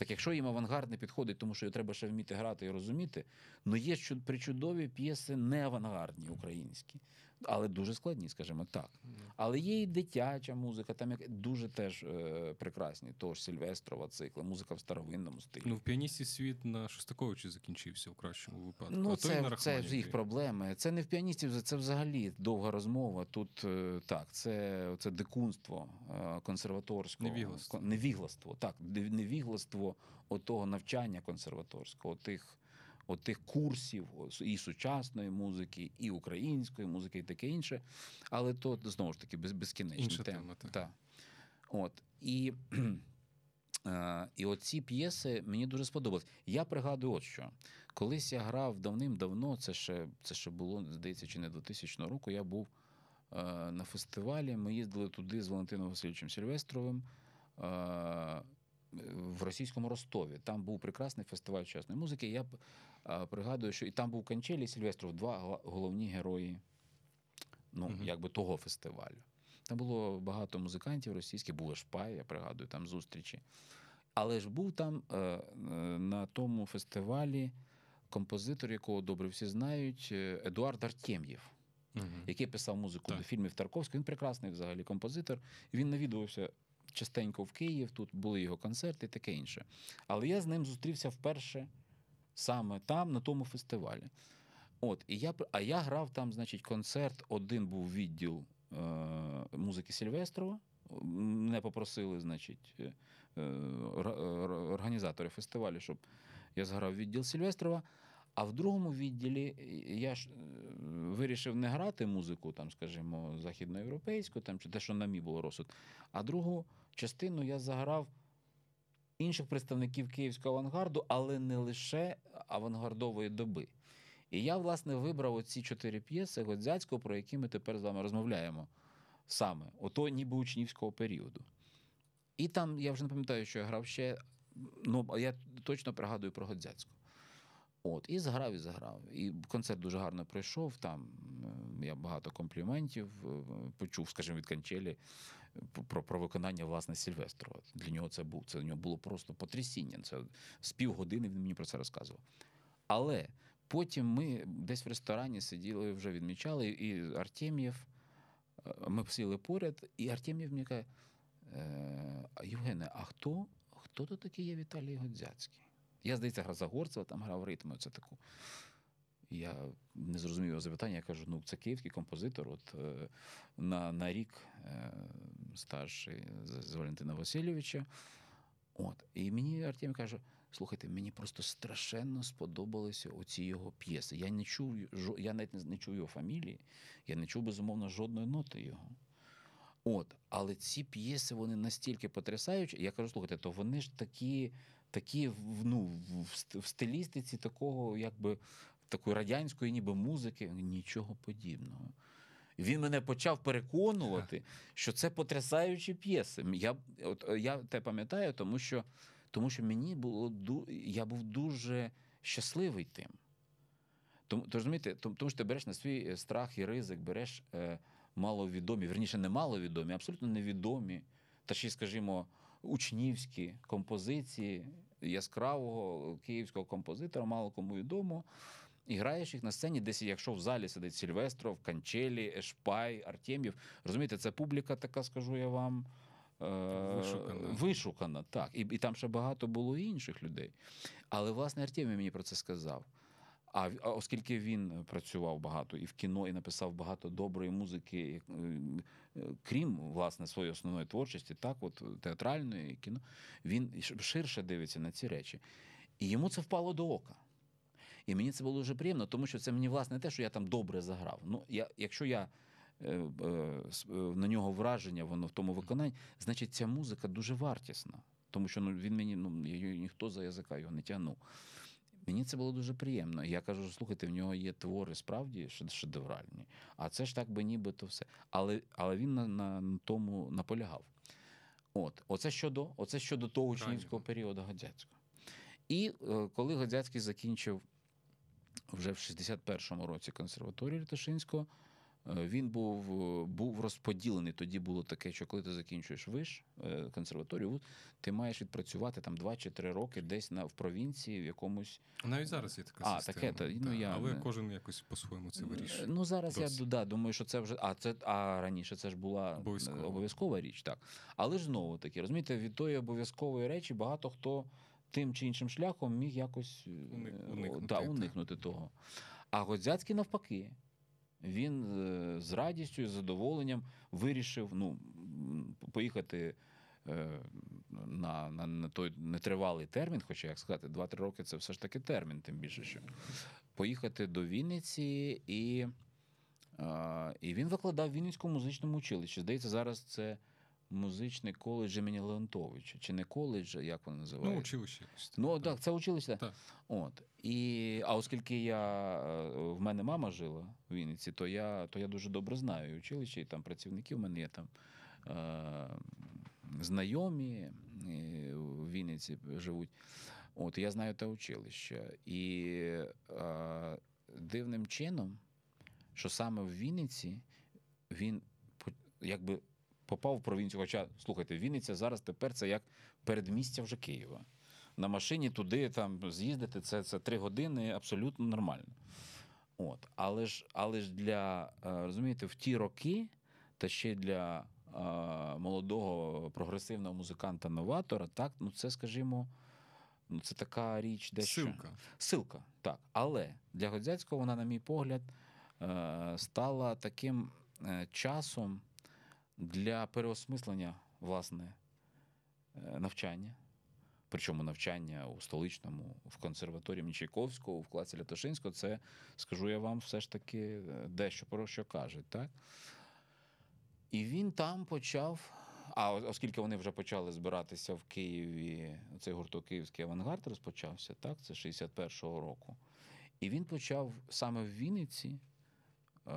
Так якщо їм авангард не підходить, тому що його треба ще вміти грати і розуміти, ну є чуд- причудові п'єси не авангардні українські. Але дуже складні, скажімо так. Але є і дитяча музика, там як дуже теж е, прекрасні. Того ж Сильвестрова цикла, музика в старовинному стилі. Ну, в піаністі світ на Шостаковичі закінчився в кращому випадку. Ну, а і на це, це їх проблеми. Це не в піаністів, це взагалі довга розмова. Тут е, так, це, це дикунство е, консерваторського Невігластво. невігластво. Так, невігластво отого навчання консерваторського, тих, отих курсів і сучасної музики, і української музики, і таке інше. Але то знову ж таки без, безкінечні тема, так. Так. От. І, е, і оці п'єси мені дуже сподобались. Я пригадую, от що. Колись я грав давним-давно, це ще, це ще було, здається, чи не 2000 року. Я був е, на фестивалі. Ми їздили туди з Валентином Васильовичем Сильвестровим е, в російському Ростові. Там був прекрасний фестиваль сучасної музики. Я пригадую, що і там був Канчелі і Сильвестров, два головні герої ну, Мгм. якби того фестивалю. Там було багато музикантів російських, був Шпай, я пригадую, там зустрічі. Але ж був там е, е, на тому фестивалі композитор, якого добре всі знають, е, Едуард Артем'єв, Мгм. який писав музику Так. до фільмів Тарковського. Він прекрасний взагалі композитор. Він навідувався частенько в Київ, тут були його концерти і таке інше. Але я з ним зустрівся вперше саме там, на тому фестивалі. От, і я, а я грав там, значить, концерт. Один був відділ е, музики Сільвестрова. Мене попросили, значить, е, е, ор- ор- організатори фестивалю, щоб я зграв відділ Сільвестрова. А в другому відділі я ж е, вирішив не грати музику, там, скажімо, західноєвропейську, там, чи те, що на мій було розсуд. А другу частину я заграв інших представників київського авангарду, але не лише авангардової доби. І я, власне, вибрав оці чотири п'єси Годзяцького, про які ми тепер з вами розмовляємо саме, ото ніби учнівського періоду. І там, я вже не пам'ятаю, що я грав ще, ну, я точно пригадую про Годзяцького. От, і зграв, і заграв. І концерт дуже гарно пройшов. Там е, я багато компліментів е, почув, скажімо, від Канчелі про, про виконання власне Сільвестрова. Для нього це був це для нього було просто потрясіння. Це з півгодини він мені про це розказував. Але потім ми десь в ресторані сиділи, вже відмічали, і Артем'єв, е, ми сіли поряд, і Артем'єв мені каже: «Е, Євгене, а хто, хто то такий є Віталій Годзяцький? Я, здається, грав за Горцева, там грав ритми. Це таку. Я не зрозумів його запитання. Я кажу: ну, це київський композитор, от е, на, на рік старший з, Валентина Васильовича. От. І мені Артем каже: слухайте, мені просто страшенно сподобалися оці його п'єси. Я не чув, я навіть не, чув його фамілії, я не чув, безумовно, жодної ноти його. От, але ці п'єси вони настільки потрясаючі. Я кажу, слухайте, то вони ж такі, такі ну, в стилістиці такого, якби такої радянської, ніби музики, нічого подібного. Він мене почав переконувати, що це потрясаючі п'єси. Я, от, е, я те пам'ятаю, тому що, тому що мені було я був дуже щасливий тим. Тому, то, розумієте, тому, тому що ти береш на свій е, страх і ризик, береш е, маловідомі, верніше, не маловідомі, абсолютно невідомі, та ще, скажімо, учнівські композиції яскравого київського композитора, мало кому відомо. І граєш їх на сцені, десь, якщо в залі сидить Сільвестров, Канчелі, Ешпай, Артем'єв. Розумієте, це публіка така, скажу я вам. е, Вишукана. Вишукана, так. І, і там ще багато було і інших людей. Але, власне, Артем'єв мені про це сказав. А, а оскільки він працював багато і в кіно, і написав багато доброї музики, е, е, крім власне своєї основної творчості, так, от театральної кіно, він ширше дивиться на ці речі. І йому це впало до ока. І мені це було дуже приємно, тому що це мені власне те, що я там добре заграв. Ну, я, якщо я е, е, е, на нього враження, воно в тому виконанні, значить ця музика дуже вартісна. Тому що ну, він мені, ну, ніхто за язика його не тягнув. Мені це було дуже приємно. Я кажу, слухайте, в нього є твори справді шедевральні, а це ж так би нібито все. Але, але він на, на, на тому наполягав. От, оце щодо, оце щодо того учнівського періоду Годзяцького. І е, коли Годзяцький закінчив вже в 61-му році консерваторію Літошинського, Е, Він був, е, був розподілений. Тоді було таке, що коли ти закінчуєш виш е, консерваторію, ти маєш відпрацювати там 2 чи 3 роки десь на в провінції в якомусь. Навіть зараз є така А, система. таке, та, ну, я але кожен якось по-своєму це вирішує. Ну зараз Досі. я да, думаю, що це вже а це а раніше це ж була обов'язкова річ, так. Але ж знову таки, розумієте, від тої обов'язкової речі багато хто тим чи іншим шляхом міг якось е, уникнути, да, уникнути того. А Годзяцький навпаки. Він е, з радістю і з задоволенням вирішив ну, поїхати е, на, на, на той нетривалий термін, хоча, як сказати, 2-3 роки це все ж таки термін, тим більше, що поїхати до Вінниці і, і він викладав в Вінницькому музичному училищі. Здається, зараз це музичний коледж імені Леонтовича. Чи не коледж, як воно називається? Ну, училище. Ну так, це училище. Так. От. І, а оскільки я, е, в мене мама жила в Вінниці, то я, то я дуже добре знаю і училище, і там працівники в мене є там е, знайомі в Вінниці живуть. От, я знаю те училище. І е, дивним чином, що саме в Вінниці він якби попав в провінцію. Хоча, слухайте, Вінниця зараз тепер це як передмістя вже Києва. На машині туди там з'їздити, це, це три години абсолютно нормально. От. Але ж, але ж для, е, розумієте, в ті роки, та ще для е, молодого прогресивного музиканта-новатора, так, ну це, скажімо, ну це така річ, дещо. Силка. Силка, так. Але для Годзяцького вона, на мій погляд, е, стала таким е, часом для переосмислення власне е, навчання. Причому навчання у столичному, в консерваторії імені Чайковського, в класі Лятошинського, це, скажу я вам, все ж таки е, дещо про що кажуть, так? І він там почав. А оскільки вони вже почали збиратися в Києві, цей гурток Київський авангард розпочався, так, це 61-го року. І він почав саме в Вінниці е,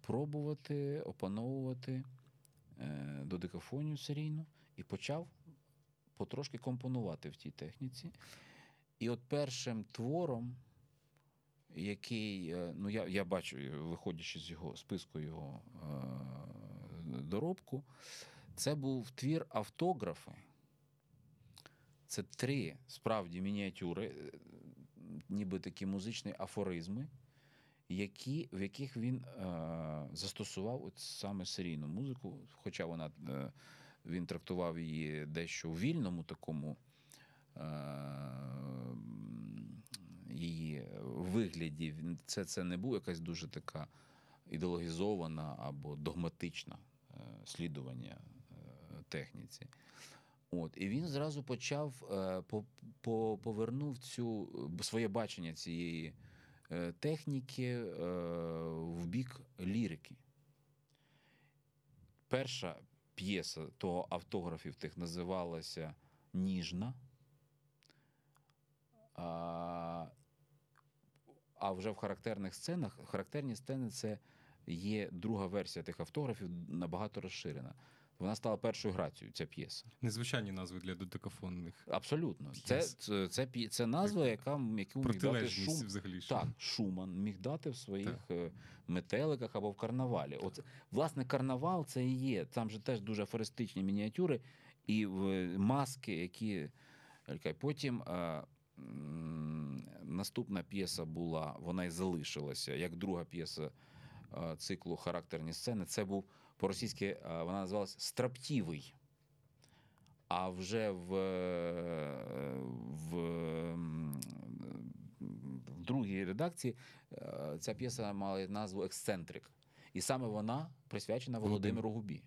пробувати опановувати додекафонію серійну і почав потрошки компонувати в тій техніці. І от першим твором, який, е, ну я, я бачу, е, виходячи з його списку його е, доробку, це був твір автографи. Це три справді мініатюри, е, ніби такі музичні афоризми, які, в яких він е, застосував от саме серійну музику, хоча вона е, він трактував її дещо у вільному такому е, її вигляді. Це, це не була якась дуже така ідеологізована або догматична е, слідування е, техніці. От, і він зразу почав е, по, по, повернув цю своє бачення цієї техніки е, в бік лірики. Перша п'єса того автографів тих називалася Ніжна. А, а вже в характерних сценах, характерні сцени це є друга версія тих автографів, набагато розширена. Вона стала першою грацією, ця п'єса. Незвичайні назви для додекафонних. Абсолютно. Це, П'єс. це, це, п'є- це назва, яка яку міг дати шум. взагалі. Так, Шуман міг дати в своїх е, метеликах або в карнавалі. От, власне, карнавал це і є. Там же теж дуже афористичні мініатюри і в- маски, які. Потім е, м, наступна п'єса була, вона й залишилася, як друга п'єса е, циклу Характерні сцени. Це був по-російськи, е, вона називалась Страптівий. А вже в, е, в, в другій редакції е, ця п'єса мала назву Ексцентрик. І саме вона присвячена Володимиру Губі.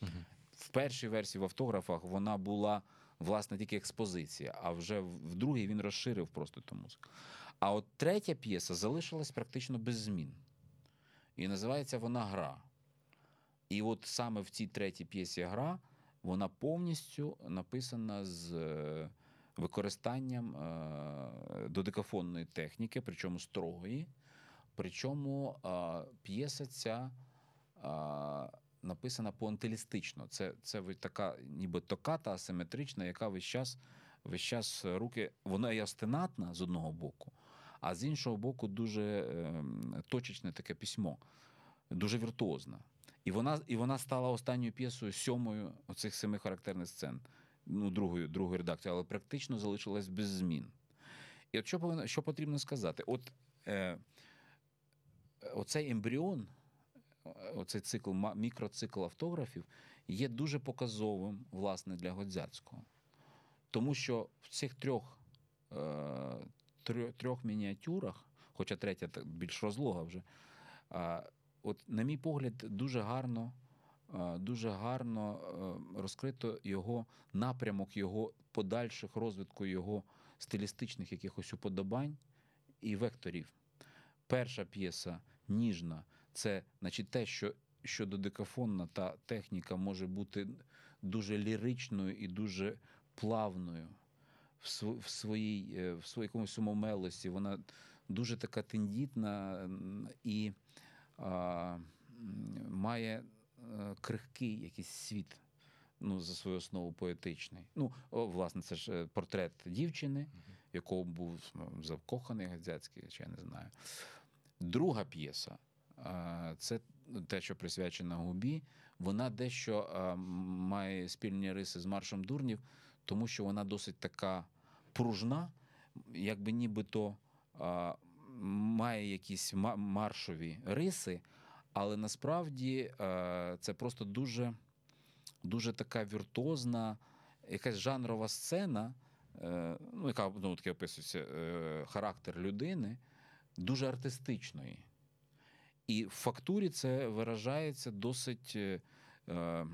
Мгм. В першій версії в автографах вона була власне тільки експозиція, а вже в в другій він розширив просто ту музику. А от третя п'єса залишилась практично без змін. І називається вона Гра. І от саме в цій третій п'єсі Гра вона повністю написана з е, використанням е, додекафонної техніки, причому строгої. Причому е, п'єса ця написана поантилістично. Це, це така ніби токата асиметрична, яка весь час, весь час руки, вона є остенатна з одного боку, а з іншого боку, дуже е, точечне таке письмо. дуже віртуозна. І вона, і вона стала останньою п'єсою сьомою оцих семи характерних сцен, ну, другої, другої редакції, але практично залишилась без змін. І от що, повинно, що потрібно сказати? От е, оцей ембріон, оцей цикл, мікроцикл автографів, є дуже показовим, власне, для Годзяцького. Тому що в цих трьох, е, трьох, мініатюрах, хоча третя більш розлога вже, от, на мій погляд, дуже гарно, дуже гарно е, розкрито його напрямок, його подальших розвитку, його стилістичних якихось уподобань і векторів. Перша п'єса ніжна це значить, те, що, що додекафонна та техніка може бути дуже ліричною і дуже плавною в, своїй е, в своїй якомусь умомелості. Вона дуже така тендітна і має е, крихкий якийсь світ. Ну, за свою основу поетичний. Ну, о, власне, це ж е, портрет дівчини, в якого був закоханий Гадзяцький, чи я не знаю. Друга п'єса це те, що присвячена губі. Вона дещо має спільні риси з маршем дурнів, тому що вона досить така пружна, якби нібито має якісь маршові риси, але насправді це просто дуже, дуже така віртуозна, якась жанрова сцена, е, ну, яка ну, таке описується е, характер людини, дуже артистичної. І в фактурі це виражається досить е, е,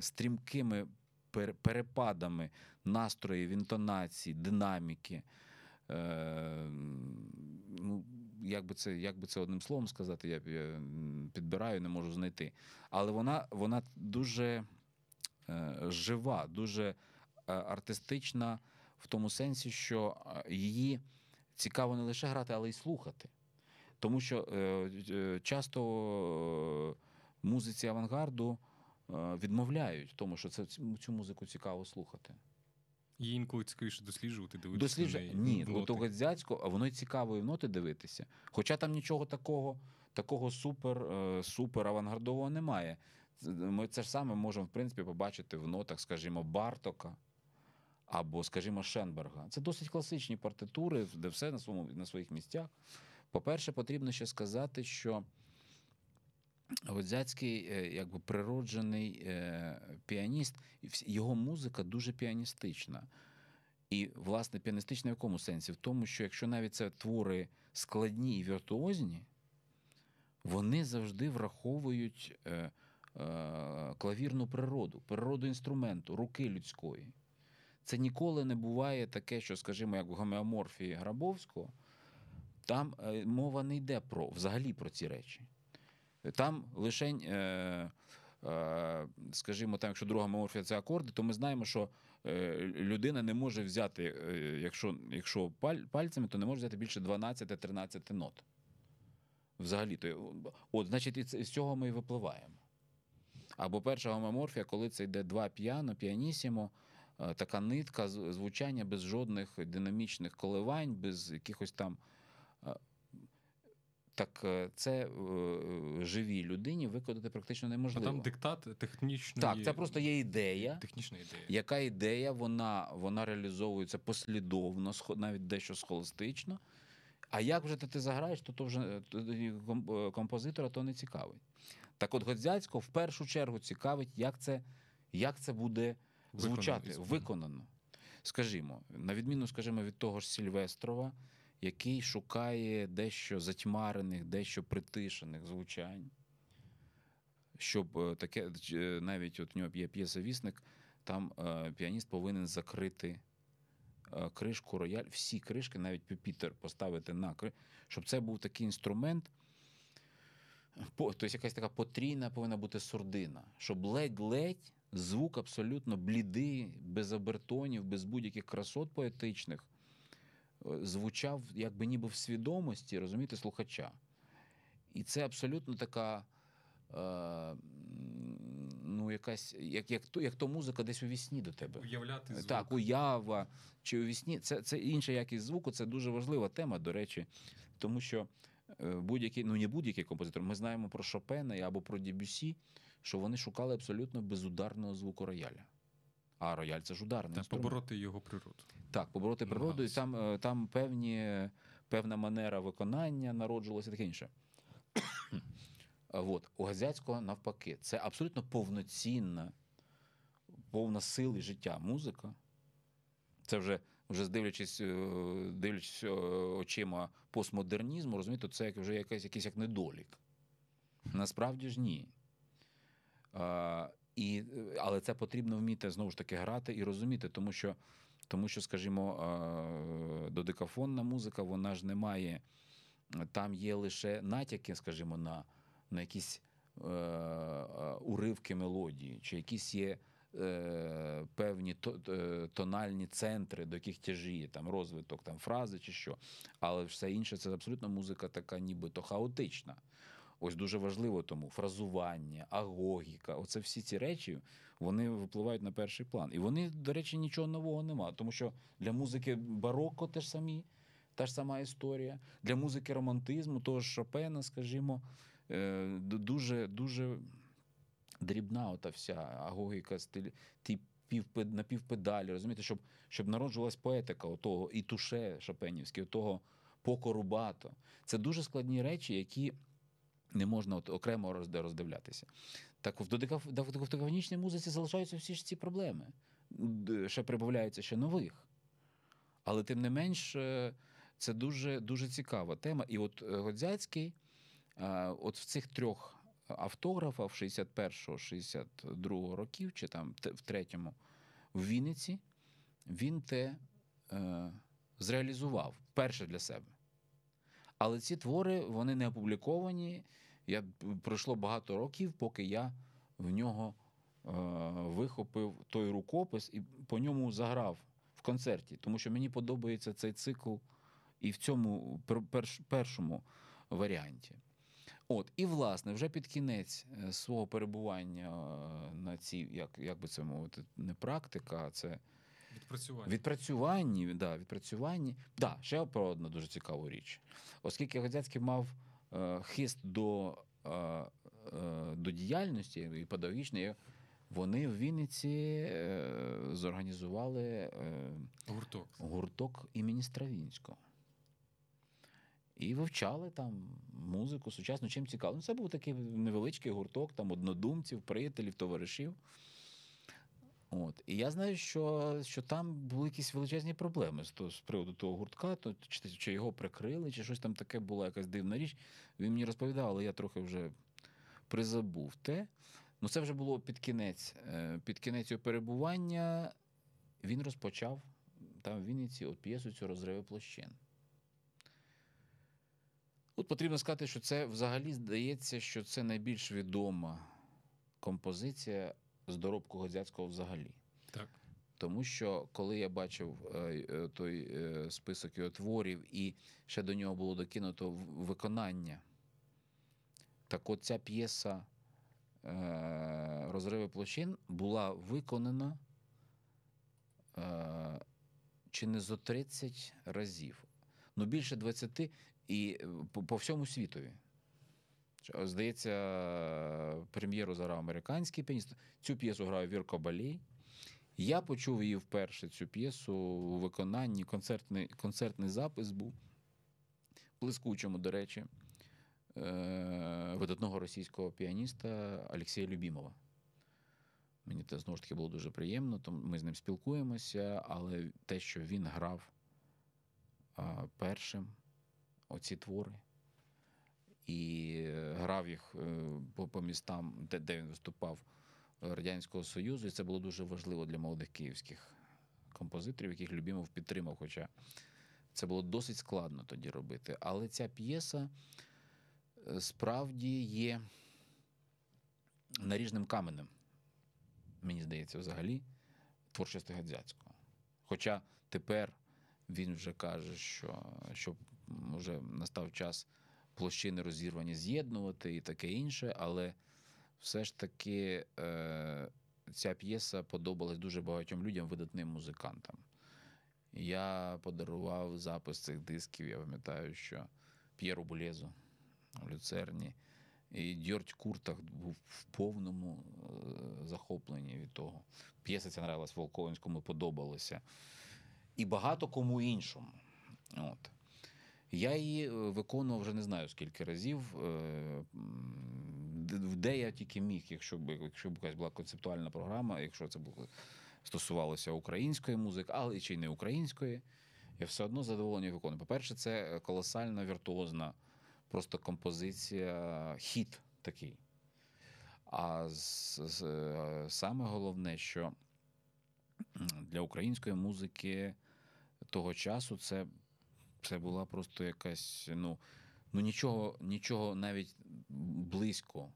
стрімкими перепадами настроїв, інтонацій, динаміки. Е, м, ну, як би це, як би це одним словом сказати, я, підбираю, не можу знайти. Але вона, вона дуже е, жива, дуже е, артистична в тому сенсі, що е, її цікаво не лише грати, але й слухати. Тому що часто музиці авангарду відмовляють тому, що це, цю музику цікаво слухати. Її інколи цікавіше досліджувати, дивитися. Неї. ні, в от у а воно й цікаво і в ноти дивитися. Хоча там нічого такого, такого супер, е, супер авангардового немає. Ми це ж саме можемо, в принципі, побачити в нотах, скажімо, Бартока або, скажімо, Шенберга. Це досить класичні партитури, де все на, своєму, на своїх місцях. По-перше, потрібно ще сказати, що Годзяцький, е, якби природжений е, піаніст, його музика дуже піаністична. І, власне, піаністична в якому сенсі? В тому, що якщо навіть це твори складні і віртуозні, вони завжди враховують е, клавірну природу, природу інструменту, руки людської. Це ніколи не буває таке, що, скажімо, як в гомеоморфії Грабовського, там мова не йде про взагалі про ці речі. Там лише, е, е, скажімо, там, якщо друга морфія це акорди, то ми знаємо, що е, людина не може взяти, якщо, якщо паль, пальцями, то не може взяти більше 12-13 нот. Взагалі, то, от, значить, з цього ми і випливаємо. Або перша гомоморфія, коли це йде два піано, піанісімо, така нитка звучання без жодних динамічних коливань, без якихось там. Е, Так е, це е, живій людині виконати практично А неможливо. там диктат технічної... Так, це просто є ідея. технічна ідея. Яка ідея, вона, вона реалізовується послідовно, навіть дещо схоластично. А як вже ти, ти заграєш, то, то вже е, е, композитора то не цікавить. Так от Годзяцького в першу чергу цікавить, як це, як це буде звучати, Виконано. виконано. Скажімо, на відміну, скажімо, від того ж Сільвестрова, який шукає дещо затьмарених, дещо притишених звучань. Щоб е, таке, е, навіть от у нього є п'єса Вісник, там е, піаніст повинен закрити кришку рояль, всі кришки, навіть пюпітер поставити на кри, щоб це був такий інструмент. Тобто якась така потрійна повинна бути сурдина, щоб ледь-ледь звук абсолютно блідий, без обертонів, без будь-яких красот поетичних, звучав якби ніби в свідомості, розумієте, слухача. І це абсолютно така. Е, ну, якась, як, як, то, як то музика десь у вісні до тебе. Уявляти звук. Так, уява чи у вісні. Це, це інша якість звуку, це дуже важлива тема, до речі, тому що е, будь-який, ну не будь-який композитор, ми знаємо про Шопена або про Дебюсі, що вони шукали абсолютно безударного звуку рояля. А рояль це ж ударний Та інструмент. побороти його природу. Так, побороти природу, і там, е, там певні, певна манера виконання народжувалася і таке інше. От. У Газяцького навпаки, це абсолютно повноцінна, повна сили життя музика. Це вже, вже дивлячись, е, дивлячись е, очима постмодернізму, розумієте, це як вже якийсь, якийсь як недолік. Насправді ж ні. І, е, але це потрібно вміти знову ж таки грати і розуміти, тому що, тому що скажімо, додекафонна музика, вона ж не має, там є лише натяки, скажімо, на, на якісь е, уривки мелодії, чи якісь є е, певні е, тональні центри, до яких тяжіє там розвиток там, фрази чи що. Але все інше це абсолютно музика така, нібито хаотична. Ось дуже важливо тому фразування, агогіка. Оце всі ці речі вони випливають на перший план. І вони, до речі, нічого нового нема. Тому що для музики бароко теж самі, та ж сама історія. Для музики романтизму, того ж Шопена, скажімо, е, дуже, дуже дрібна ота вся агогіка, стиль, півпед, напівпедалі, розумієте, щоб, щоб народжувалась поетика отого і туше Шопенівське, отого покорубато. Це дуже складні речі, які не можна от окремо роздивлятися. Так в додекаф- додекафонічній музиці залишаються всі ж ці проблеми. Ще прибавляється ще нових. Але тим не менш, е, це дуже, дуже цікава тема. І от е, Годзяцький, е, от в цих трьох автографах 61-го, 62-го років, чи там в третьому, в Вінниці, він те е, зреалізував перше для себе. Але ці твори вони не опубліковані. Я пройшло багато років, поки я в нього е, вихопив той рукопис і по ньому заграв в концерті, тому що мені подобається цей цикл і в цьому перш- першому варіанті. От, і власне, вже під кінець е, свого перебування е, на цій, як, як би це мовити, не практика, а це Відпрацювання. Відпрацюванні, да, відпрацюванні. Да, ще про одну дуже цікаву річ. Оскільки Годзяцький мав хист до, е, е, до діяльності і педагогічної, вони в Вінниці е, зорганізували е, Гурток. гурток імені Стравінського. І вивчали там музику сучасну, чим цікаво. Ну, це був такий невеличкий гурток, там однодумців, приятелів, товаришів. От. І я знаю, що, що там були якісь величезні проблеми з, то, з приводу того гуртка, то, чи, чи його прикрили, чи щось там таке була якась дивна річ. Він мені розповідав, але я трохи вже призабув те. Ну, це вже було під кінець. Е, Під кінець його перебування він розпочав там в Вінниці от п'єсу цю розриви площин. От потрібно сказати, що це взагалі здається, що це найбільш відома композиція з доробку Годзяцького взагалі. Так. Тому що коли я бачив е, е, той е, список його творів, і ще до нього було докинуто виконання, так от ця п'єса Розриви площин була виконана чи не зо 30 разів. Ну, більше 20 і по, по всьому світові. Що, Здається, прем'єру заграв американський піаніст. Цю п'єсу грав Вірко Балій. Я почув її вперше, цю п'єсу у виконанні. Концертний, концертний запис був блискучому, до речі, е, видатного російського піаніста Олексія Любімова. Мені це знову ж таки було дуже приємно, тому ми з ним спілкуємося, але те, що він грав першим оці твори і грав їх е, по, по містам, де, де він виступав е, Радянського Союзу, і це було дуже важливо для молодих київських композиторів, яких Любімов підтримав. Хоча це було досить складно тоді робити. Але ця п'єса е, справді є наріжним каменем, мені здається, взагалі, творчості Гадзяцького. Хоча тепер він вже каже, що, що вже настав час площини розірвані з'єднувати і таке інше, але все ж таки е, ця п'єса подобалась дуже багатьом людям, видатним музикантам. Я подарував запис цих дисків, я пам'ятаю, що П'єру Булезу, в люцерні. І Дьорть Куртах був в повному е, захопленні від того. П'єса ця нравилась Волковинському, подобалася. І багато кому іншому. От. Я її е, виконував вже не знаю скільки разів. е, де- я тільки міг, якщо б якщо б якась була концептуальна програма, якщо це було стосувалося української музики, але чи й не української, я все одно задоволення виконую. По-перше, це колосальна віртуозна просто композиція, хіт такий. А з, з, е, саме головне, що для української музики того часу це, це була просто якась, ну, ну нічого, нічого навіть близько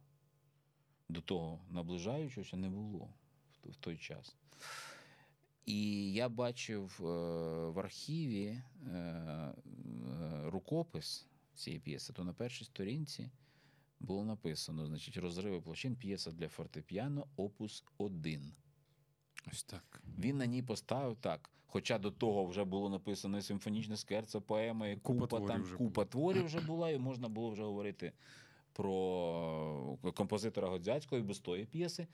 до того наближаючогося не було в, той час. І я бачив е, в архіві е, е, рукопис цієї п'єси, то на першій сторінці було написано: значить, розриви площин п'єса для фортепіано, опус 1. Ось так. Він на ній поставив так. Хоча до того вже було написано симфонічне скерцо, поема, і Купа купа, там, вже купа творів вже була, і можна було вже говорити про композитора Годзяцького і без тої п'єси.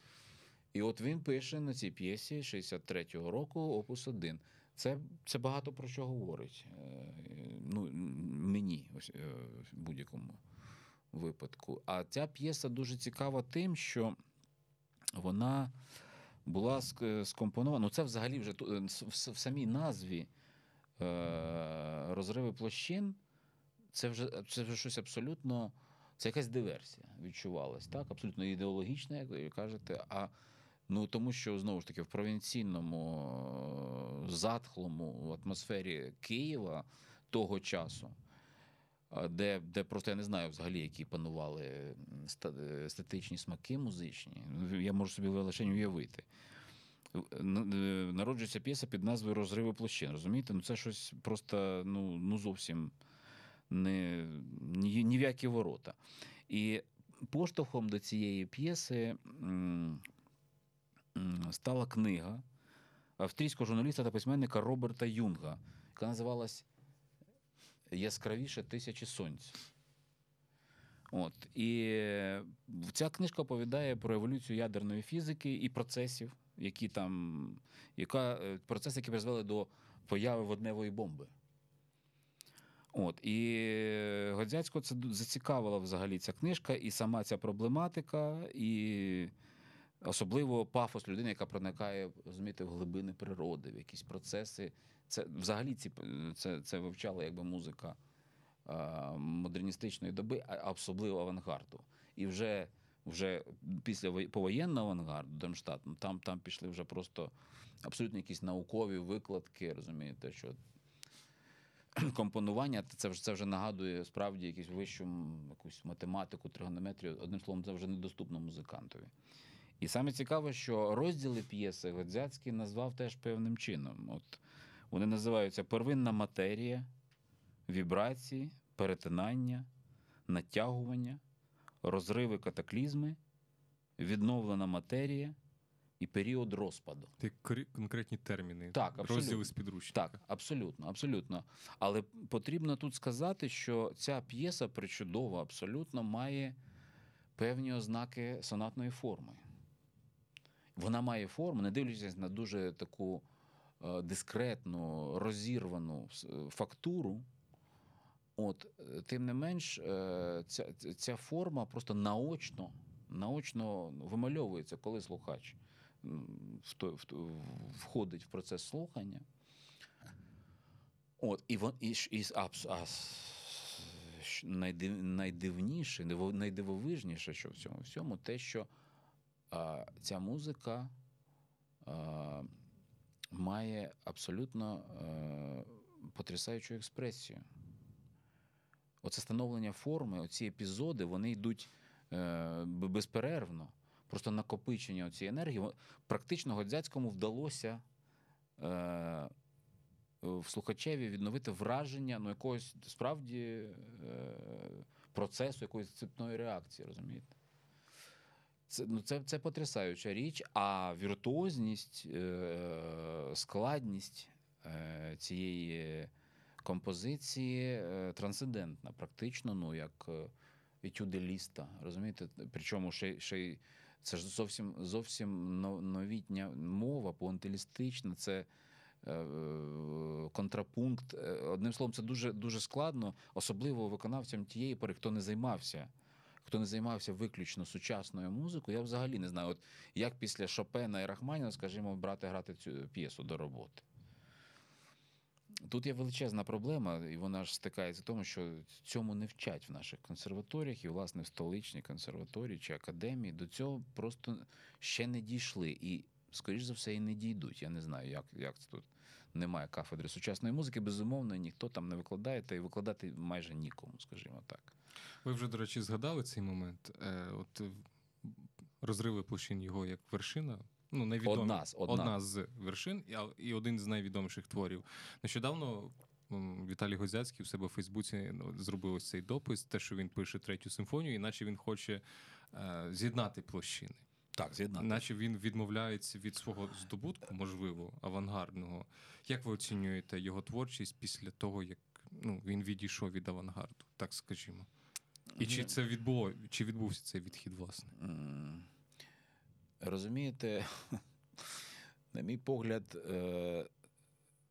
І от він пише на цій п'єсі 63-го року опус 1. Це, це багато про що говорить. Е, Ну, мені ось, е, в будь-якому випадку. А ця п'єса дуже цікава тим, що вона була ск- скомпонована. Ну, це взагалі вже е, в, самій назві е, розриви площин. Це вже, це вже щось абсолютно. Це якась диверсія відчувалась, так? Абсолютно ідеологічна, як ви кажете. А ну тому, що знову ж таки в провінційному, е, затхлому атмосфері Києва того часу, е, де, де просто я не знаю взагалі, які панували м, ста- е, смаки музичні. Я можу собі лише уявити. Е, Народжується п'єса під назвою Розриви площин. Розумієте? Ну це щось просто ну, ну зовсім не, ні, ні в які ворота. І поштовхом до цієї п'єси стала книга австрійського журналіста та письменника Роберта Юнга, яка називалась Яскравіше тисячі сонць. От. І ця книжка оповідає про еволюцію ядерної фізики і процесів, які там, яка, е, процеси, які призвели до появи водневої бомби. От, і Годзяцького це зацікавила взагалі ця книжка, і сама ця проблематика, і особливо пафос людини, яка проникає розумієте, в глибини природи, в якісь процеси. Це взагалі ці, це, це вивчала якби музика модерністичної доби, а особливо авангарду. І вже, вже після повоєнного авангарду, Демштат, ну, там, там пішли вже просто абсолютно якісь наукові викладки, розумієте, що компонування це вже, це вже нагадує справді якусь вищу якусь математику, тригонометрію. Одним словом, це вже недоступно музикантові. І саме цікаве, що розділи п'єси Годзяцький назвав теж певним чином. От вони називаються первинна матерія, вібрації, перетинання, натягування, розриви катаклізми, відновлена матерія і період розпаду. Ти конкретні терміни. Так, розділи з підручника. Так, абсолютно, абсолютно. Але потрібно тут сказати, що ця п'єса причудова абсолютно має певні ознаки сонатної форми. Вона має форму, не дивлячись на дуже таку дискретну, розірвану е, фактуру. От, е, тим не менш, е, ця, ця форма просто наочно, наочно вимальовується, коли слухач входить в процес слухання. От, і, і, і, а, а, найдив, найдивніше, найдивовижніше, що в цьому всьому, те, що а, ця музика а, має абсолютно а, потрясаючу експресію. Оце становлення форми, оці епізоди, вони йдуть е, безперервно. Просто накопичення цієї енергії. Практично Годзяцькому вдалося е, в слухачеві відновити враження ну, якогось справді е, процесу, якоїсь цепної реакції, розумієте? Це, ну, це, це потрясаюча річ, а віртуозність, е, складність е, цієї композиції е, трансцендентна, практично, ну, як, етюди ліста. Розумієте? Причому ще, ще й це ж зовсім зовсім но- новітня мова, пуантилістична, це контрапункт. Одним словом, це дуже, дуже складно, особливо виконавцям тієї пори, хто не займався. Хто не займався виключно сучасною музикою, я взагалі не знаю, от як після Шопена і Рахманіна, скажімо, брати грати цю п'єсу до роботи. Тут є величезна проблема, і вона ж стикається в тому, що цьому не вчать в наших консерваторіях і, власне, в столичній консерваторії чи академії до цього просто ще не дійшли. І, скоріш за все, і не дійдуть. Я не знаю, як, як це тут. Немає кафедри сучасної музики, безумовно, ніхто там не викладає, та й викладати майже нікому, скажімо так. Ви вже, до речі, згадали цей момент. Е, от розриви площин його як вершина. Ну, найвідомі, Одна з- одна. з вершин і, один з найвідоміших творів. Нещодавно Віталій Гозяцький в себе в Фейсбуці ну, зробив ось цей допис, те, що він пише третю симфонію, іначе він хоче е, з'єднати площини. Так, з'єднати. Наче він відмовляється від свого здобутку, можливо, авангардного. Як ви оцінюєте його творчість після того, як ну, він відійшов від авангарду, так скажімо? І чи це відбуло, чи відбувся цей відхід, власне? Розумієте, на мій погляд, е,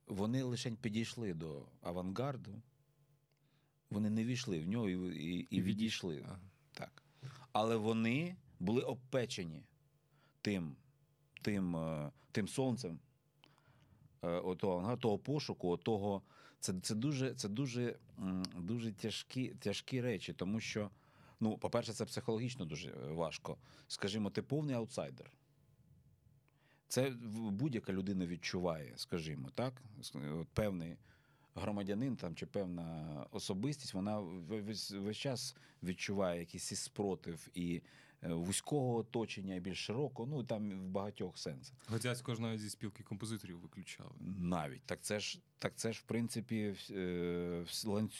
вони лише підійшли до авангарду, вони не війшли в нього і, і, і відійшли. Ага. Так. Але вони були обпечені тим, тим, е, тим сонцем, е, авангарду, того пошуку, того. Це, це дуже, це дуже, дуже тяжкі, тяжкі речі, тому що, ну, по-перше, це психологічно дуже е, важко. Скажімо, ти повний аутсайдер. Це будь-яка людина відчуває, скажімо, так? От певний громадянин там, чи певна особистість, вона весь, весь час відчуває якийсь спротив і вузького оточення, більш широкого, ну там в багатьох сенсах. Годзяцького ж навіть зі спілки композиторів виключали. Навіть так це ж, так це ж в принципі, е,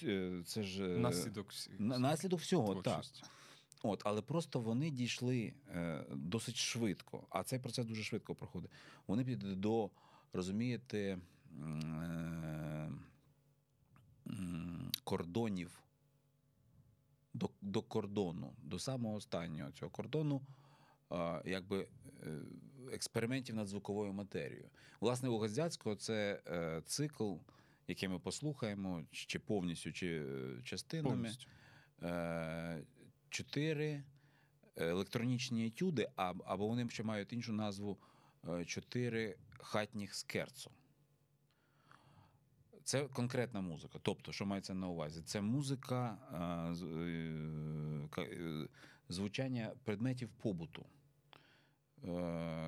е, це ж е, Наслідок наслідок всього, так. От, але просто вони дійшли е, досить швидко, а цей процес дуже швидко проходить. Вони підуть до, розумієте, е, кордонів, до, до кордону, до самого останнього цього кордону, якби е, експериментів над звуковою матерією. Власне, у Газдяцького це е, цикл, який ми послухаємо, чи повністю, чи е, частинами Повністю. е, чотири електронічні етюди, а- або вони ще мають іншу назву е, чотири хатніх скерцо. Це конкретна музика. Тобто, що мається на увазі? Це музика е, е, е, звучання предметів побуту.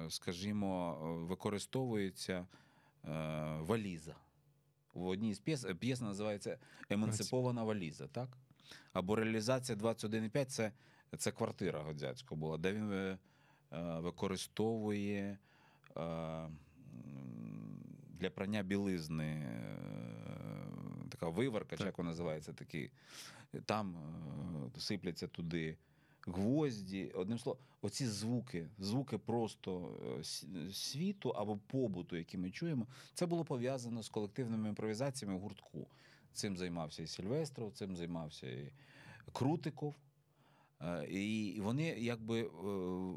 Скажімо, використовується валіза. В одній з п'єс п'єса називається Емансипована валіза, так? Або реалізація 21,5 це, це квартира Годзяцького була, де він використовує для прання білизни е, така виварка, Так. як вона називається, такий. Там е, сипляться туди гвозді. Одним словом, оці звуки, звуки просто е, світу або побуту, які ми чуємо, це було пов'язано з колективними імпровізаціями в гуртку. Цим займався і Сільвестров, цим займався і Крутиков. І вони якби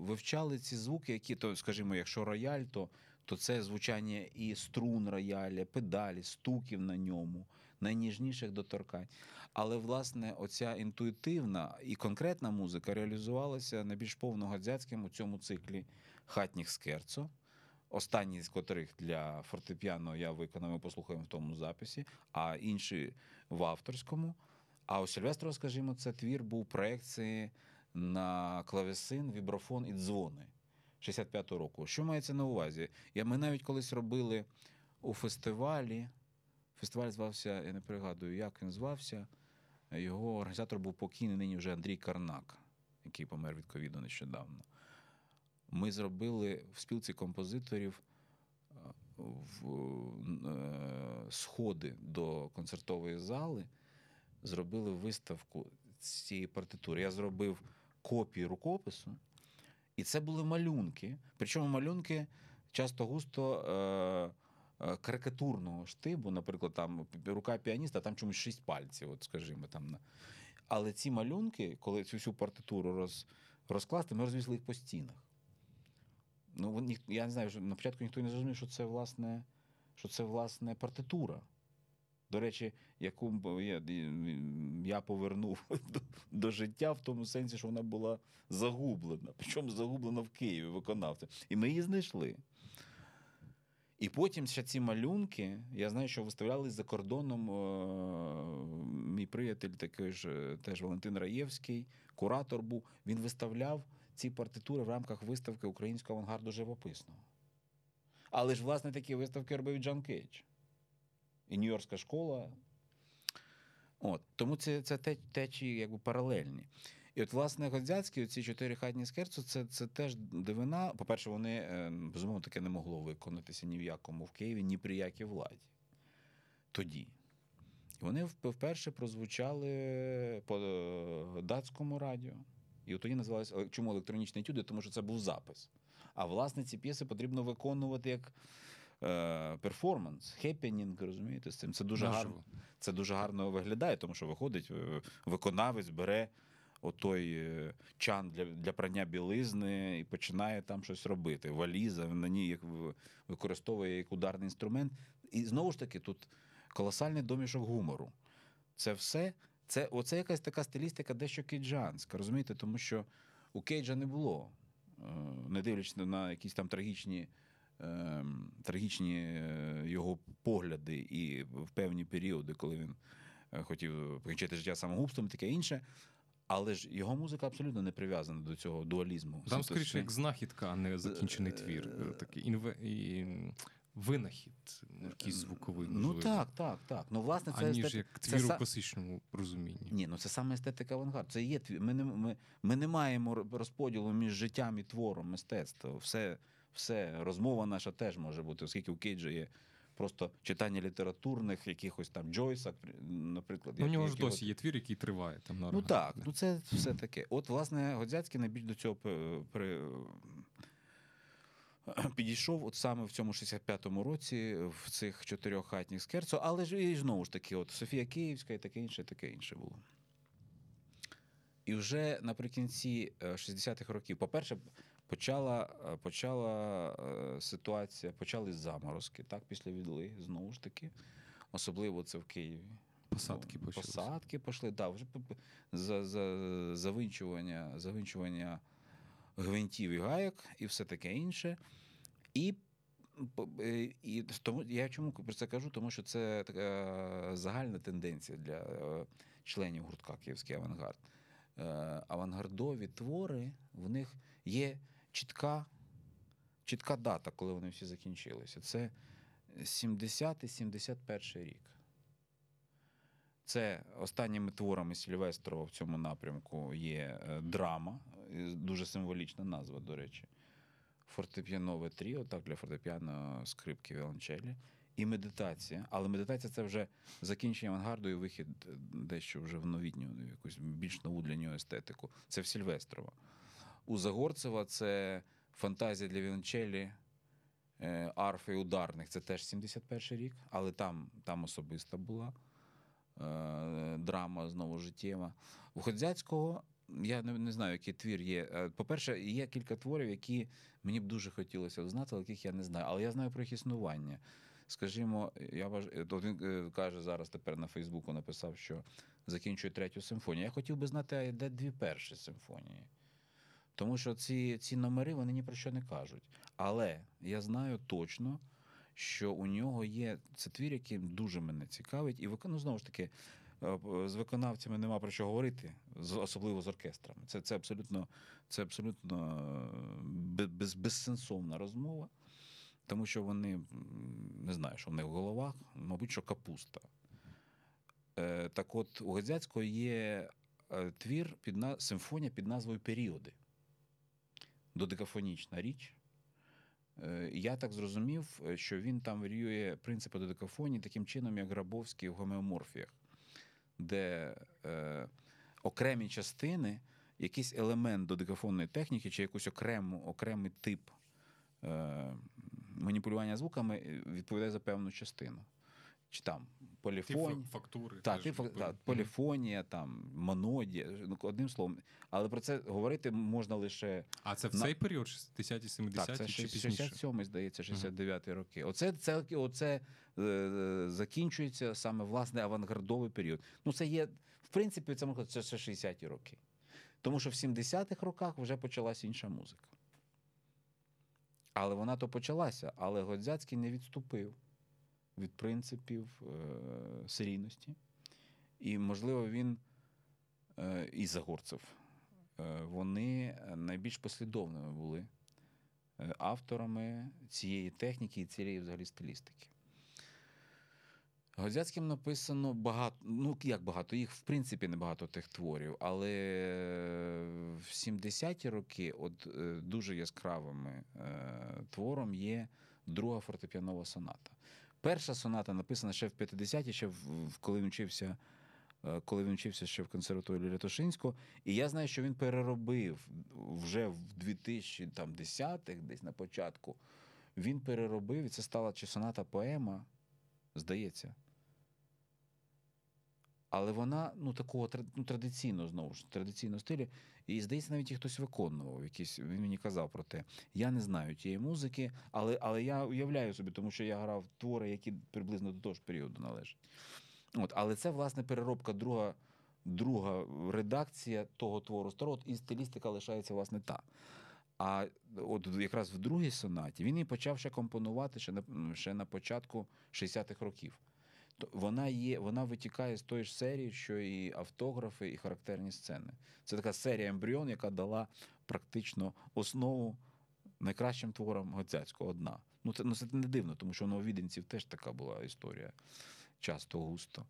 вивчали ці звуки, які, то, скажімо, якщо рояль, то, то це звучання і струн рояля, педалі, стуків на ньому, найніжніших доторкань. Але, власне, оця інтуїтивна і конкретна музика реалізувалася найбільш повно Гадзяцьким у цьому циклі хатніх скерцо. Останній з котрих для фортепіано я виконав, ми послухаємо в тому записі, а інші в авторському. А у Сильвестрова, скажімо, це твір був проекції на клавесин, віброфон і дзвони 65-го року. Що мається на увазі? Я, ми навіть колись робили у фестивалі. Фестиваль звався, я не пригадую, як він звався. Його організатор був покійний нині вже Андрій Карнак, який помер від ковіду нещодавно. Ми зробили в спілці композиторів е, в, е, сходи до концертової зали, зробили виставку цієї партитури. Я зробив копію рукопису, і це були малюнки. Причому малюнки часто густо е, е, карикатурного штибу, наприклад, там рука піаніста, там чомусь шість пальців, от скажімо, там. Але ці малюнки, коли цю всю партитуру роз, розкласти, ми розвісили їх по стінах. Ну, я не знаю, на початку ніхто не зрозумів, що це власне, що це власне партитура. До речі, яку я, я повернув до, до життя в тому сенсі, що вона була загублена. Причому загублена в Києві виконавця. І ми її знайшли. І потім ще ці малюнки, я знаю, що виставлялись за кордоном. е, Мій приятель, такий же теж Валентин Раєвський, куратор був. Він виставляв ці партитури в рамках виставки українського авангарду живописного. Але ж, власне, такі виставки робив Джон Кейдж. І Нью-Йоркська школа. От. Тому це, це те, течії якби паралельні. І от, власне, Годзяцький, оці чотири хатні скерцу, це, це теж дивина. По-перше, вони, е, безумовно, таке не могло виконатися ні в якому в Києві, ні при якій владі. Тоді. І вони вперше прозвучали по е, датському радіо. І от тоді називалися чому електронічні етюди, тому що це був запис. А власне ці п'єси потрібно виконувати як е, перформанс, хеппінінг, розумієте, з цим. Це дуже гарно. Це дуже гарно виглядає, тому що виходить, е, виконавець бере отой е, чан для, для прання білизни і починає там щось робити. Валіза, на ній як використовує як ударний інструмент. І знову ж таки, тут колосальний домішок гумору. Це все, це, оце якась така стилістика дещо кейджанська, розумієте, тому що у Кейджа не було, е, не дивлячись на якісь там трагічні. Е, Трагічні е, його погляди і в певні періоди, коли він е, хотів покінчити життя самогубством і таке інше. Але ж його музика абсолютно не прив'язана до цього дуалізму. Там скоріше як знахідка, а не закінчений Е, твір. Такий інве... і... винахід, якийсь звуковий. Ну так, так, так. Ну, власне, це аніж естет- як це твір у класичному розумінні. Ні, ну це саме естетика авангард. Це є твір. Ми не, ми, ми не маємо розподілу між життям і твором мистецтва. Все, все, розмова наша теж може бути, оскільки у Кейджа є просто читання літературних, якихось там Джойса, наприклад. Ну, у нього ж які от- досі є твір, який триває там на Ну так, ну це все таке. От, власне, Годзяцький найбільш до цього при... підійшов от саме в цьому 65-му році в цих чотирьох хатніх скерцо, але ж і знову ж таки, от Софія Київська і таке інше, таке інше було. І вже наприкінці е, 60-х років, по-перше, почала, е, почала е, ситуація, почались заморозки, так, після відли, знову ж таки. Особливо це в Києві. Посадки Ну, почалися. Посадки пішли, да, вже за, за, завинчування, завинчування гвинтів і гайок і все таке інше. І, е, і тому я чому про це кажу? Тому що це така загальна тенденція для членів гуртка Київський авангард. Авангардові твори, в них є чітка, чітка дата, коли вони всі закінчилися. Це 70-71 рік. Це останніми творами Сільвестрова в цьому напрямку є е, драма, дуже символічна назва, до речі. Фортепіанове тріо, так, для фортепіано, скрипки, віолончелі. І медитація. Але медитація це вже закінчення авангарду і вихід е, дещо вже в новітню, якусь більш нову для нього естетику. Це в Сільвестрова. У Загорцева це фантазія для віолончелі, е, арфи ударних. Це теж 71 рік, але там, там особиста була е, драма знову життєва. У Ходзяцького я не, не знаю, який твір є. Е, По-перше, є кілька творів, які мені б дуже хотілося знати, але яких я не знаю. Але я знаю про їх існування. Скажімо, я вваж... е, от він каже зараз тепер на Фейсбуку написав, що закінчує третю симфонію. Я хотів би знати, а де дві перші симфонії. Тому що ці, ці номери вони ні про що не кажуть. Але я знаю точно, що у нього є це твір, який дуже мене цікавить, і викону знову ж таки. е, З виконавцями нема про що говорити, особливо з оркестрами. Це, це абсолютно, це абсолютно е, без, безсенсовна розмова, тому що вони не знаю, що в них в головах, мабуть, що капуста. Е, Так от, у Годзяцького є твір під на... симфонія під назвою Періоди. Додекафонічна річ. Е, Я так зрозумів, е, що він там варіює принципи додекафонії таким чином, як Грабовський в гомеоморфіях, де е, окремі частини, якийсь елемент додекафонної техніки чи якийсь окрему, окремий тип е, маніпулювання звуками е, відповідає за певну частину. Чи там Ті поліфон. фа- фактури. Теж ти, фак- впливають. поліфонія, там, монодія, ну, одним словом. Але про це говорити можна лише А це в на- цей період, 60-ті, 70-ті так, це чи 60- пізніше? 67 здається, 69 роки. Оце, це, оце е, закінчується саме власне авангардовий період. Ну, це є, в принципі, це можна це 60-ті роки. Тому що в 70-х роках вже почалася інша музика. Але вона то почалася, але Годзяцький не відступив від принципів е, серійності. І, можливо, він е, і Загорцев, е, вони найбільш послідовними були е, авторами цієї техніки і цієї взагалі стилістики. Годзяцьким написано багато, ну як багато, їх в принципі небагато тих творів, але в 70-ті роки от, е, дуже яскравими е, твором є друга фортепіанова соната. Перша соната написана ще в 50-ті, ще в, коли він вчився. е, Коли він вчився ще в консерваторії Рятошинського, і я знаю, що він переробив вже в 2010-х, десь на початку. Він переробив, і це стала чи соната поема, здається. Але вона ну, такого ну, традиційного, знову ж, традиційного стилю. І, здається, навіть її хтось виконував. Якийсь, він мені казав про те. Я не знаю тієї музики, але, але я уявляю собі, тому що я грав твори, які приблизно до того ж періоду належать. От, але це, власне, переробка друга, друга редакція того твору старого, і стилістика лишається, власне, та. А от якраз в другій сонаті він її почав ще компонувати ще на, ще на початку 60-х років. То вона є, вона витікає з тої ж серії, що і автографи, і характерні сцени. Це така серія ембріон, яка дала практично основу найкращим творам Гоцяцького одна. Ну це, ну, це не дивно, тому що у нововіденців теж така була історія часто густо.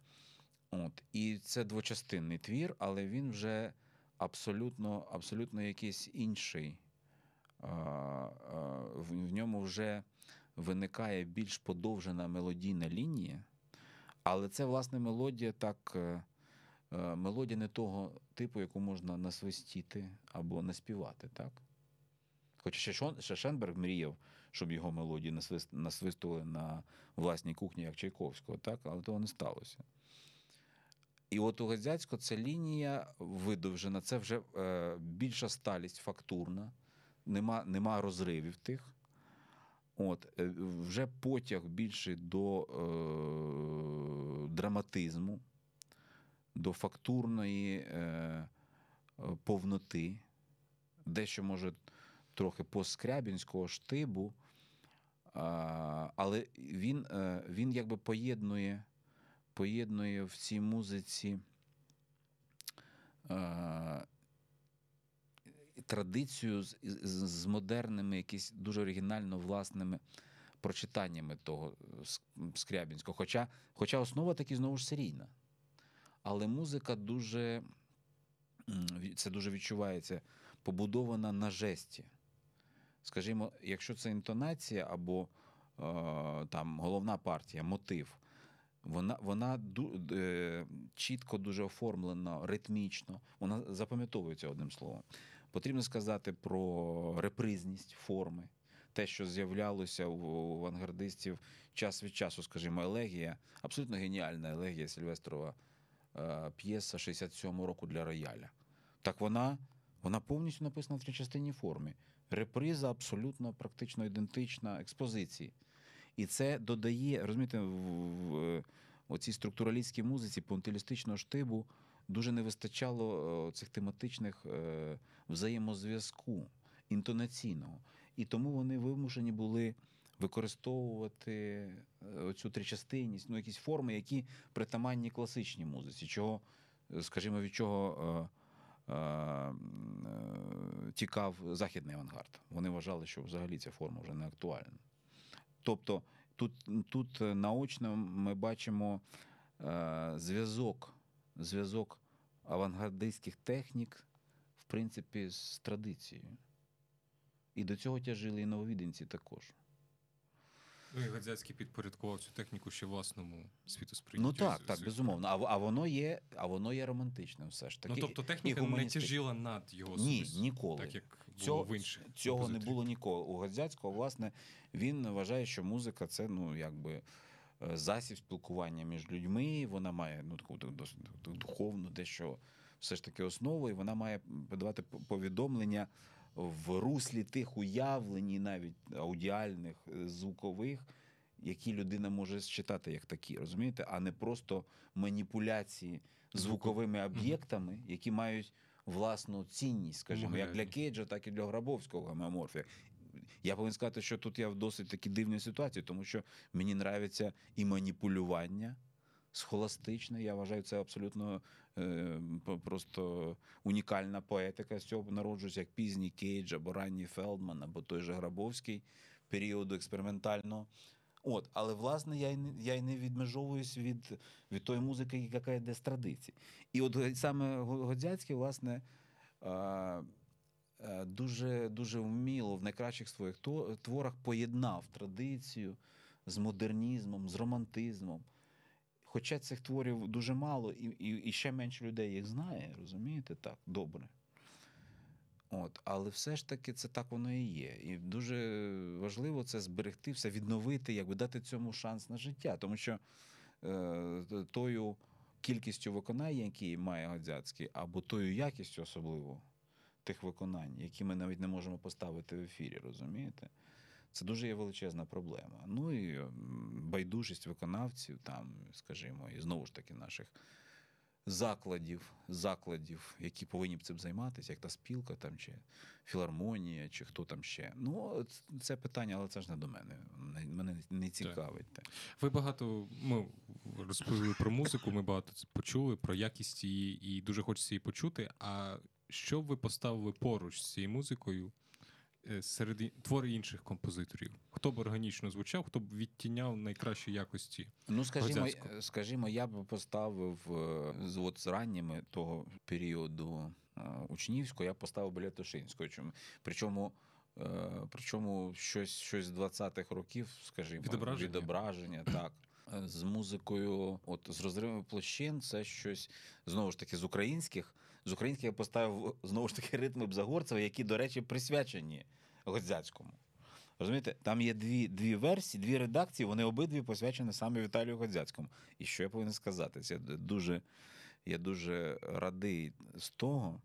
От. І це двочастинний твір, але він вже абсолютно, абсолютно якийсь інший. В ньому вже виникає більш подовжена мелодійна лінія, але це, власне, мелодія так. е, е, Мелодія не того типу, яку можна насвистіти або наспівати, так? Хоча ще Шенберг мріяв, щоб його мелодії насвистували на власній кухні, як Чайковського, так? але того не сталося. І от у Газяцького це лінія видовжена, це вже е, більша сталість фактурна, нема, нема розривів тих. От, е, вже потяг більший до е, драматизму, до фактурної е, е, повноти, дещо може трохи поскрябінського штибу, а, але він, е, він якби поєднує, поєднує в цій музиці е, традицію з, з, з модерними, якісь дуже оригінально власними прочитаннями того е, Скрябінського. Хоча, хоча основа таки знову ж серійна. Але музика дуже, це дуже відчувається, побудована на жесті. Скажімо, якщо це інтонація або е, там головна партія, мотив, вона, вона ду, е, чітко дуже оформлена, ритмічно, вона запам'ятовується одним словом. Потрібно сказати про репризність форми, те, що з'являлося у, авангардистів час від часу, скажімо, елегія, абсолютно геніальна елегія Сильвестрова е, п'єса 67-го року для рояля. Так вона, вона повністю написана в тричастинній формі. Реприза абсолютно практично ідентична експозиції. І це додає, розумієте, в, в, в цій структуралістській музиці пунктилістичного штибу дуже не вистачало е, цих тематичних е, взаємозв'язку інтонаційного. І тому вони вимушені були використовувати е, цю тричастинність, ну, якісь форми, які притаманні класичній музиці, чого, скажімо, від чого тікав західний авангард. Вони вважали, що взагалі ця форма вже не актуальна. Тобто тут, тут наочно ми бачимо е, зв'язок, зв'язок авангардистських технік, в принципі, з традицією. І до цього тяжили і нововіденці також. Ну і Гадзяцький підпорядкував цю техніку ще власному світосприйняттю. Ну так, так, безумовно. А, а воно є, а воно є романтичним все ж таки. Ну тобто техніка не тяжіла над його Ні, ніколи. так як було Цього, в інших. цього не було ніколи. У Гадзяцького, власне, він вважає, що музика це ну, якби засіб спілкування між людьми, вона має ну, таку досить духовну, дещо все ж таки основу, і вона має подавати повідомлення в руслі тих уявлень, навіть аудіальних, е, звукових, які людина може считати як такі, розумієте, а не просто маніпуляції звуковими об'єктами, які мають власну цінність, скажімо, як для Кейджа, так і для Грабовського гомеоморфія. Я повинен сказати, що тут я в досить такій дивній ситуації, тому що мені нравиться і маніпулювання схоластичне. Я вважаю, це абсолютно е, просто унікальна поетика. З цього народжується, як пізній Кейдж, або ранній Фелдман, або той же Грабовський періоду експериментального. От, але власне я й не я й не відмежовуюсь від від тої музики, яка йде з традицій. І от саме Годзяцький, власне, дуже дуже вміло в найкращих своїх творах поєднав традицію з модернізмом, з романтизмом. Хоча цих творів дуже мало, і, і, і ще менше людей їх знає, розумієте, так, добре. От, Але все ж таки це так воно і є. І дуже важливо це зберегти, все відновити, якби дати цьому шанс на життя. Тому що е, тою кількістю виконань, які має Годзяцький, або тою якістю особливо тих виконань, які ми навіть не можемо поставити в ефірі, розумієте? Це дуже є величезна проблема. Ну і байдужість виконавців, там, скажімо, і знову ж таки наших закладів, закладів, які повинні б цим займатися, як та спілка там, чи філармонія, чи хто там ще. Ну, це питання, але це ж не до мене. Мене не цікавить. Так. Ви багато ми розповіли про музику, ми багато почули про якість її, і дуже хочеться її почути. А що б ви поставили поруч з цією музикою? Е, серед твори інших композиторів? Хто б органічно звучав, хто б відтіняв найкращі якості? Ну, скажімо, скажімо, я б поставив е, от з ранніми того періоду е, учнівського, я б поставив Белятошинського. Причому. Причому щось щось з 20-х років, скажімо, відображення, відображення так. З музикою, от з розривами площин, це щось знову ж таки з українських. З українських я поставив знову ж таки ритми Бзагорцева, які, до речі, присвячені Годзяцькому. Розумієте, там є дві дві версії, дві редакції, вони обидві посвячені саме Віталію Годзяцькому. І що я повинен сказати? Я дуже я дуже радий з того,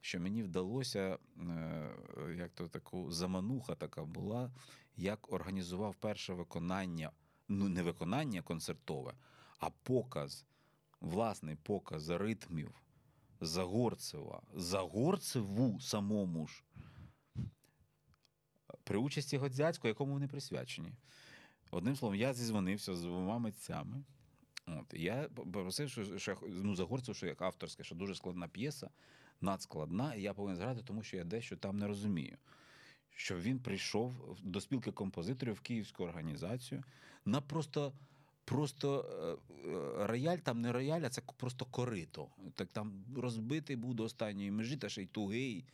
що мені вдалося, е, як то таку замануха така була, як організував перше виконання, ну не виконання концертове, а показ, власний показ ритмів Загорцева. Загорцеву самому ж при участі Годзяцького, якому вони присвячені. Одним словом, я зізвонився з двома митцями. От, Я попросив, що, що ну, Загорцев, що як авторська, що дуже складна п'єса, надскладна, і я повинен зграти, тому що я дещо там не розумію. Щоб він прийшов до спілки композиторів в Київську організацію на просто. Просто е, е, рояль там не рояль, а це просто корито. Так там розбитий був до останньої межі, та ще й тугий.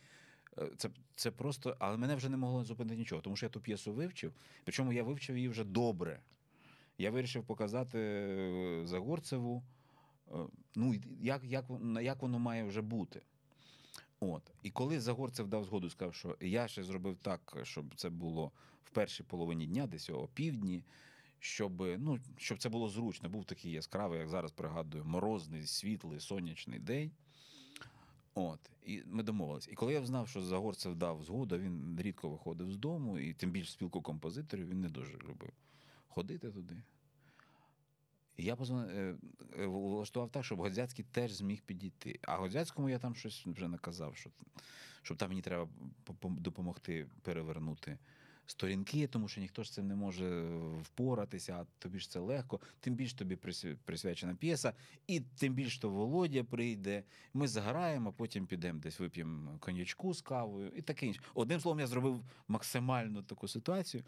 Е, це це просто, але мене вже не могло зупинити нічого, тому що я ту п'єсу вивчив. Причому я вивчив її вже добре. Я вирішив показати Загорцеву, ну, як як, як воно має вже бути. От. І коли Загорцев дав згоду, сказав, що я ще зробив так, щоб це було в першій половині дня, десь о півдні, щоб ну, щоб це було зручно. Був такий яскравий, як зараз пригадую, морозний, світлий, сонячний день. От, і ми домовилися. І коли я знав, що Загорцев дав згоду, він рідко виходив з дому, і тим більше спілку композиторів він не дуже любив ходити туди. Я е, е, влаштував так, щоб Годзяцький теж зміг підійти. А Годзяцькому я там щось вже наказав, що, щоб там мені треба допомогти перевернути сторінки, тому що ніхто ж цим не може впоратися, а тобі ж це легко. Тим більше тобі присвячена п'єса, і тим більше то Володя прийде. Ми заграємо, потім підемо десь вип'ємо коньячку з кавою і таке інше. Одним словом, я зробив максимально таку ситуацію.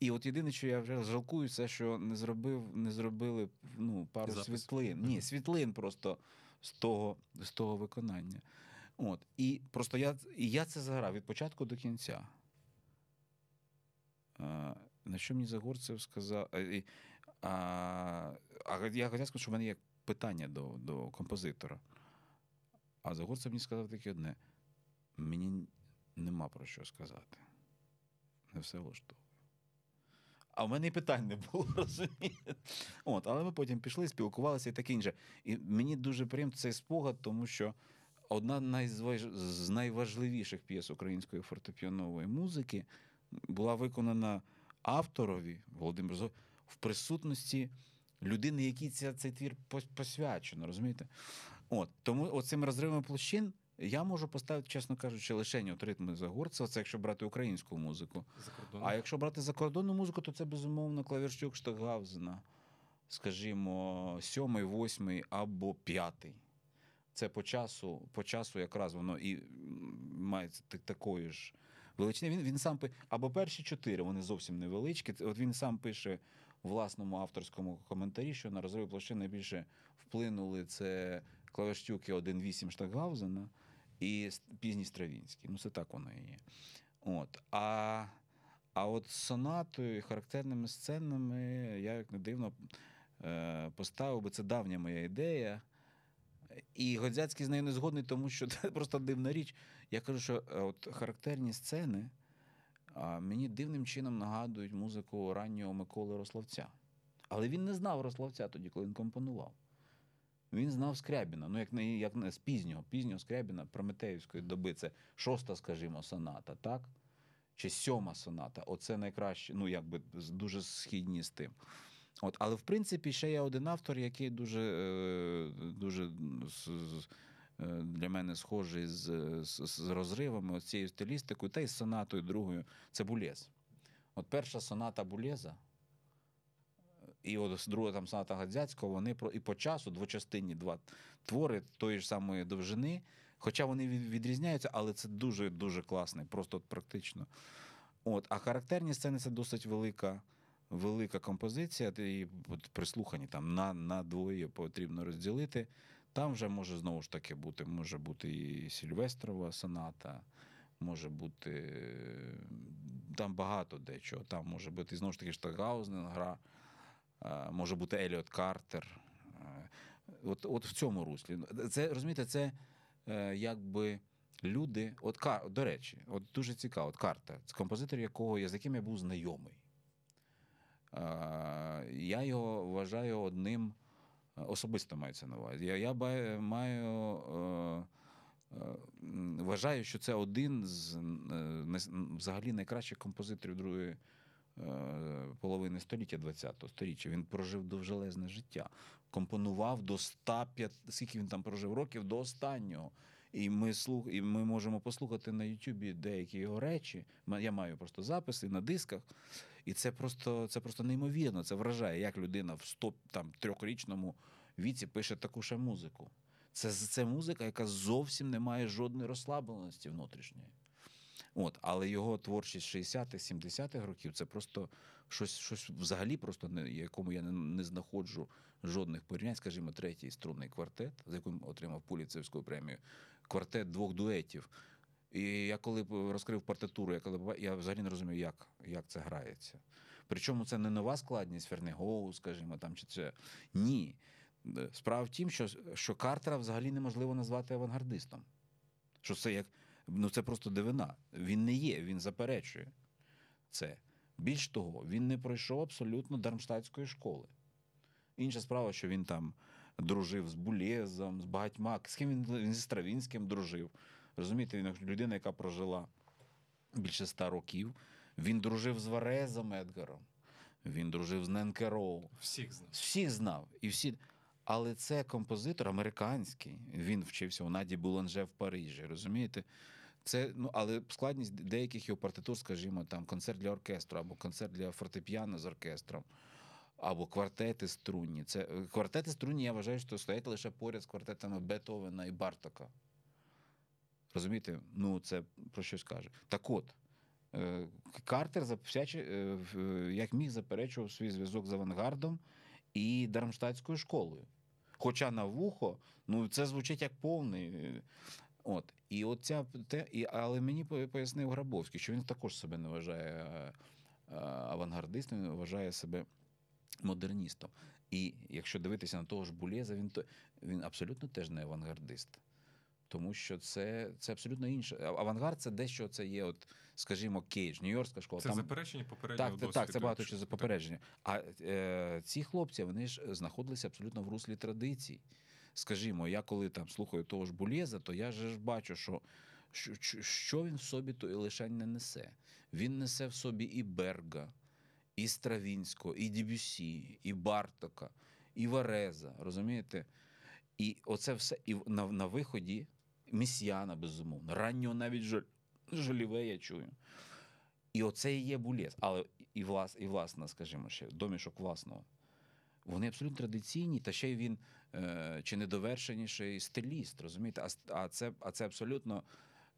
І от єдине, що я вже жалкую, це що не зробив, не зробили ну, пару Запис. світлин. Ні, світлин просто з того, з того виконання. От. І просто я я це заграв від початку до кінця. На що мені Загорцев сказав? А а я хотів сказати, що в мене є питання до до композитора. А Загорцев мені сказав таке одне: мені нема про що сказати. Не все влаштовує. А в мене і питань не було, розумієте? От, але ми потім пішли, спілкувалися і таке інше. І мені дуже приємно цей спогад, тому що одна з найважливіших п'єс української фортепіанової музики була виконана авторові Володимир Зо в присутності людини, якій ця, цей твір посвячено, розумієте? От, тому оцим розривом площин я можу поставити, чесно кажучи, лише от ритми Загорцева, це якщо брати українську музику. А якщо брати закордонну музику, то це безумовно клавірщук Штокгаузена, скажімо, сьомий, восьмий або п'ятий. Це по часу, по часу якраз воно і має та- такої ж величини. Він, він сам пи- або перші чотири, вони зовсім невеличкі. От він сам пише у власному авторському коментарі, що на розриві площин найбільше вплинули це клавіштюки 1.8 Штокгаузена і пізній Стравінський. Ну, це так воно і є. От. А, а от сонатою і характерними сценами, я як не дивно е, поставив би це давня моя ідея. І Годзяцький з нею не згодний, тому що це просто дивна річ. Я кажу, що е, от характерні сцени мені дивним чином нагадують музику раннього Миколи Рославця. Але він не знав Рославця тоді, коли він компонував. Він знав Скрябіна, ну як не, як не з пізнього, пізнього Скрябіна Прометеївської доби. Це шоста, скажімо, соната, так? Чи сьома соната. Оце найкраще, ну якби дуже східні з тим. От, але в принципі ще є один автор, який дуже, е, дуже е, для мене схожий з, з, з розривами, цією стилістикою, та й з сонатою другою. Це Булєз. От перша соната Булєза, і от друга там соната Гадзяцького, вони про і по часу двочастинні два твори тої ж самої довжини. Хоча вони відрізняються, але це дуже дуже класний, просто практично. От, а характерні сцени це досить велика, велика композиція. І прислухані там на, на двоє потрібно розділити. Там вже може знову ж таки бути, може бути і Сільвестрова соната, може бути там багато дечого. Там може бути знову ж таки Штагаузен гра, може бути Еліот Картер. От, от в цьому руслі. Це розумієте, це е, якби люди. От до речі, от дуже цікаво, от Картер, композитор, якого я з яким я був знайомий. Е, Я його вважаю одним особисто мається на увазі. Я, я маю. е, е, Вважаю, що це один з е, взагалі найкращих композиторів другої е, половини століття ХХ століття. Він прожив довжелезне життя, компонував до 105, скільки він там прожив років до останнього. І ми слух, і ми можемо послухати на Ютубі деякі його речі. Я маю просто записи на дисках. І це просто, це просто неймовірно. Це вражає, як людина в 100, там, трьохрічному віці пише таку ще музику. Це, це музика, яка зовсім не має жодної розслабленості внутрішньої. От, але його творчість 60-х, 70-х років це просто щось, щось взагалі просто не, якому я не, не знаходжу жодних порівнянь. Скажімо, третій струнний квартет, за яким отримав Пуліцевську премію, квартет двох дуетів. І я коли розкрив партитуру, я коли я взагалі не розумію, як, як це грається. Причому це не нова складність Фернегоу, скажімо, там чи це ні. Справа в тім, що, що Картера взагалі неможливо назвати авангардистом. Що це як ну це просто дивина. Він не є, він заперечує це. Більш того, він не пройшов абсолютно дармштадтської школи. Інша справа, що він там дружив з Булєзом, з багатьма. З ким він, він зі Стравінським дружив. Розумієте, він людина, яка прожила більше ста років. Він дружив з Варезом Едгаром, він дружив з Ненкероу. Всіх знав. Всіх знав. І всі... Але це композитор американський. Він вчився у Наді Буланже в Парижі. Розумієте? Це, ну, але складність деяких його партитур, скажімо, там концерт для оркестру, або концерт для фортепіано з оркестром, або квартети струнні. Це е, квартети струнні, я вважаю, що стоять лише поряд з квартетами Бетовена і Бартока. Розумієте? Ну, це про щось каже. Так от, е, Картер е, як міг заперечував свій зв'язок з авангардом і Дармштадтською школою. Хоча на вухо, ну це звучить як повний. От. І от ця, те, і, але мені пояснив Грабовський, що він також себе не вважає авангардистом, він вважає себе модерністом. І якщо дивитися на того ж Булєза, він, то, він абсолютно теж не авангардист. тому що це, це абсолютно інше. Авангард це дещо це є, от, скажімо, Кейдж, Нью-Йоркська школа. Це Там- заперечення попереднього так, досвіду. так, це багато що за попередження. А е, ці хлопці вони ж знаходилися абсолютно в руслі традицій. Скажімо, я коли там слухаю того ж Булєза, то я ж бачу, що, що, він в собі то і лишень не несе. Він несе в собі і Берга, і Стравінського, і Дебюсі, і Бартока, і Вареза. Розумієте? І оце все і на, на виході Месіяна, безумовно, раннього навіть Жоль, Жоліве я чую. І оце і є булєс. Але і, влас, і власна, скажімо ще, домішок власного. Вони абсолютно традиційні, та ще й він е, чи недовершеніший стиліст, розумієте? А, а, це, а це абсолютно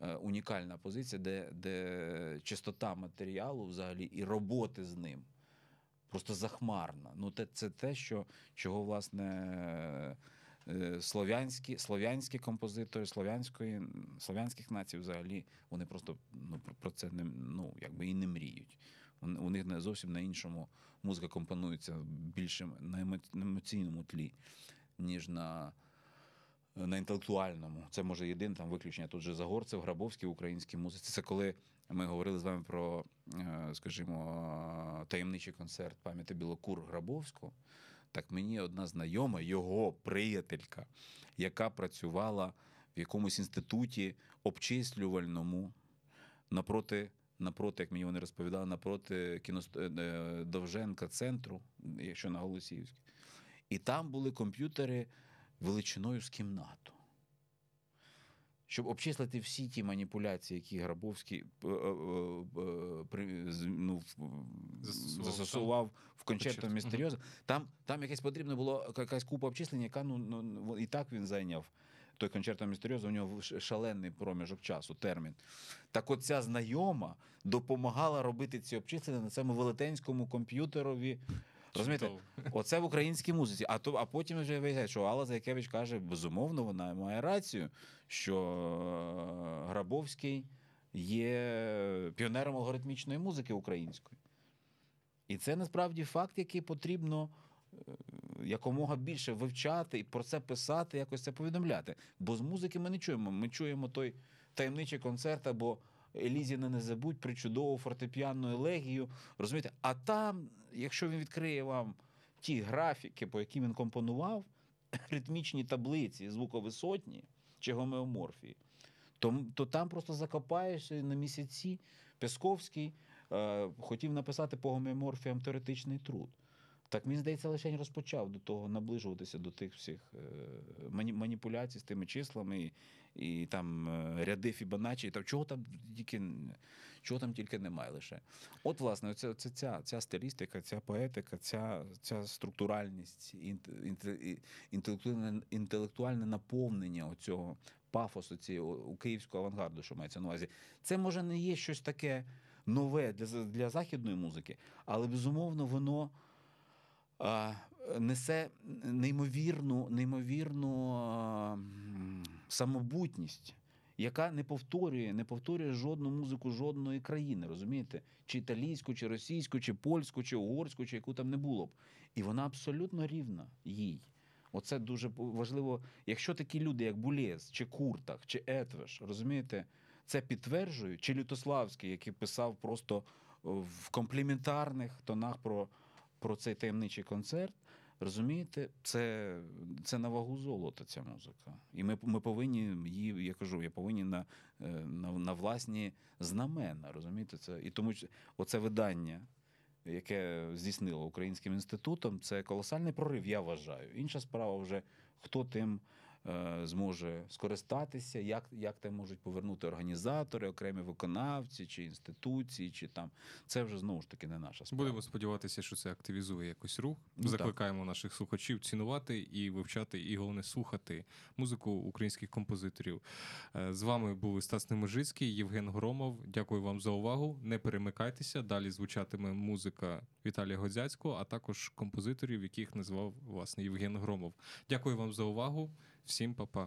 унікальна позиція, де, де чистота матеріалу взагалі і роботи з ним просто захмарна. Ну, те, це те, що, чого, власне, е, слов'янські, слов'янські композитори слов'янської, слов'янських націй взагалі вони просто ну, про- це не, ну, якби і не мріють. У них не зовсім на іншому музика компонується більше на емоційному тлі, ніж на, на інтелектуальному. Це може єдине там виключення. Тут же Загорцев, Грабовський в українській музиці. Це коли ми говорили з вами про, е, скажімо, таємничий концерт пам'яті Білокур Грабовського. Так мені одна знайома, його приятелька, яка працювала в якомусь інституті обчислювальному напроти, напроти, як мені вони розповідали, напроти кіност... е, Довженка центру, якщо на Голосіївській. І там були комп'ютери величиною з кімнату. Щоб обчислити всі ті маніпуляції, які Грабовський е, е, е, ну, Застосував застосував в Кончерто, містеріозо, там, там якесь потрібно було якась купа обчислень, яка ну, ну, ну, і так він зайняв. Той кончерто містеріозо, у нього шалений проміжок часу, термін. Так от ця знайома допомагала робити ці обчислення на цьому велетенському комп'ютерові. Розумієте, Оце в українській музиці. А то, а потім вже виявляється, що Алла Зайкевич каже, безумовно, вона має рацію, що е, Грабовський є піонером алгоритмічної музики української. І це насправді факт, який потрібно е, якомога більше вивчати і про це писати, якось це повідомляти. Бо з музики ми не чуємо. Ми чуємо той таємничий концерт або Елізіна не забудь причудову фортепіанну елегію. Розумієте? А там, якщо він відкриє вам ті графіки, по яким він компонував, ритмічні таблиці, звуковисотні чи гомеоморфії, то, то там просто закопаєшся на місяці. Песковський е, хотів написати по гомеоморфіям теоретичний труд. Так він, здається, лише розпочав до того наближуватися до тих всіх е, маніпуляцій з тими числами і, і там е, ряди Фібоначчі, та чого там тільки чого там тільки немає лише. От, власне, це, це ця, ця стилістика, ця поетика, ця, ця структуральність, інтелектуальне, інтелектуальне наповнення оцього пафосу цієї у київського авангарду, що мається на увазі. Це може не є щось таке нове для, для західної музики, але безумовно воно несе неймовірну, неймовірну самобутність, яка не повторює, не повторює жодну музику жодної країни, розумієте? Чи італійську, чи російську, чи польську, чи угорську, чи яку там не було б. І вона абсолютно рівна їй. Оце дуже важливо. Якщо такі люди, як Булєс, чи Куртах, чи Етвеш, розумієте, це підтверджують, чи Лютославський, який писав просто в компліментарних тонах про, про цей таємничий концерт. Розумієте, це, це на вагу золота ця музика. І ми, ми повинні її, я кажу, я повинні на, е, на, на власні знамена. Розумієте, це і тому оце видання, яке здійснило Українським інститутом, це колосальний прорив, я вважаю. Інша справа вже хто тим зможе скористатися, як, як те можуть повернути організатори, окремі виконавці чи інституції, чи там це вже знову ж таки не наша справа. Будемо сподіватися, що це активізує якось рух. Ну, Закликаємо наших слухачів цінувати і вивчати, і головне слухати музику українських композиторів. Е, З вами був Стас Немежицький, Євген Громов. Дякую вам за увагу. Не перемикайтеся. Далі звучатиме музика Віталія Годзяцького, а також композиторів, яких назвав власне Євген Громов. Дякую вам за увагу. Всім па-па.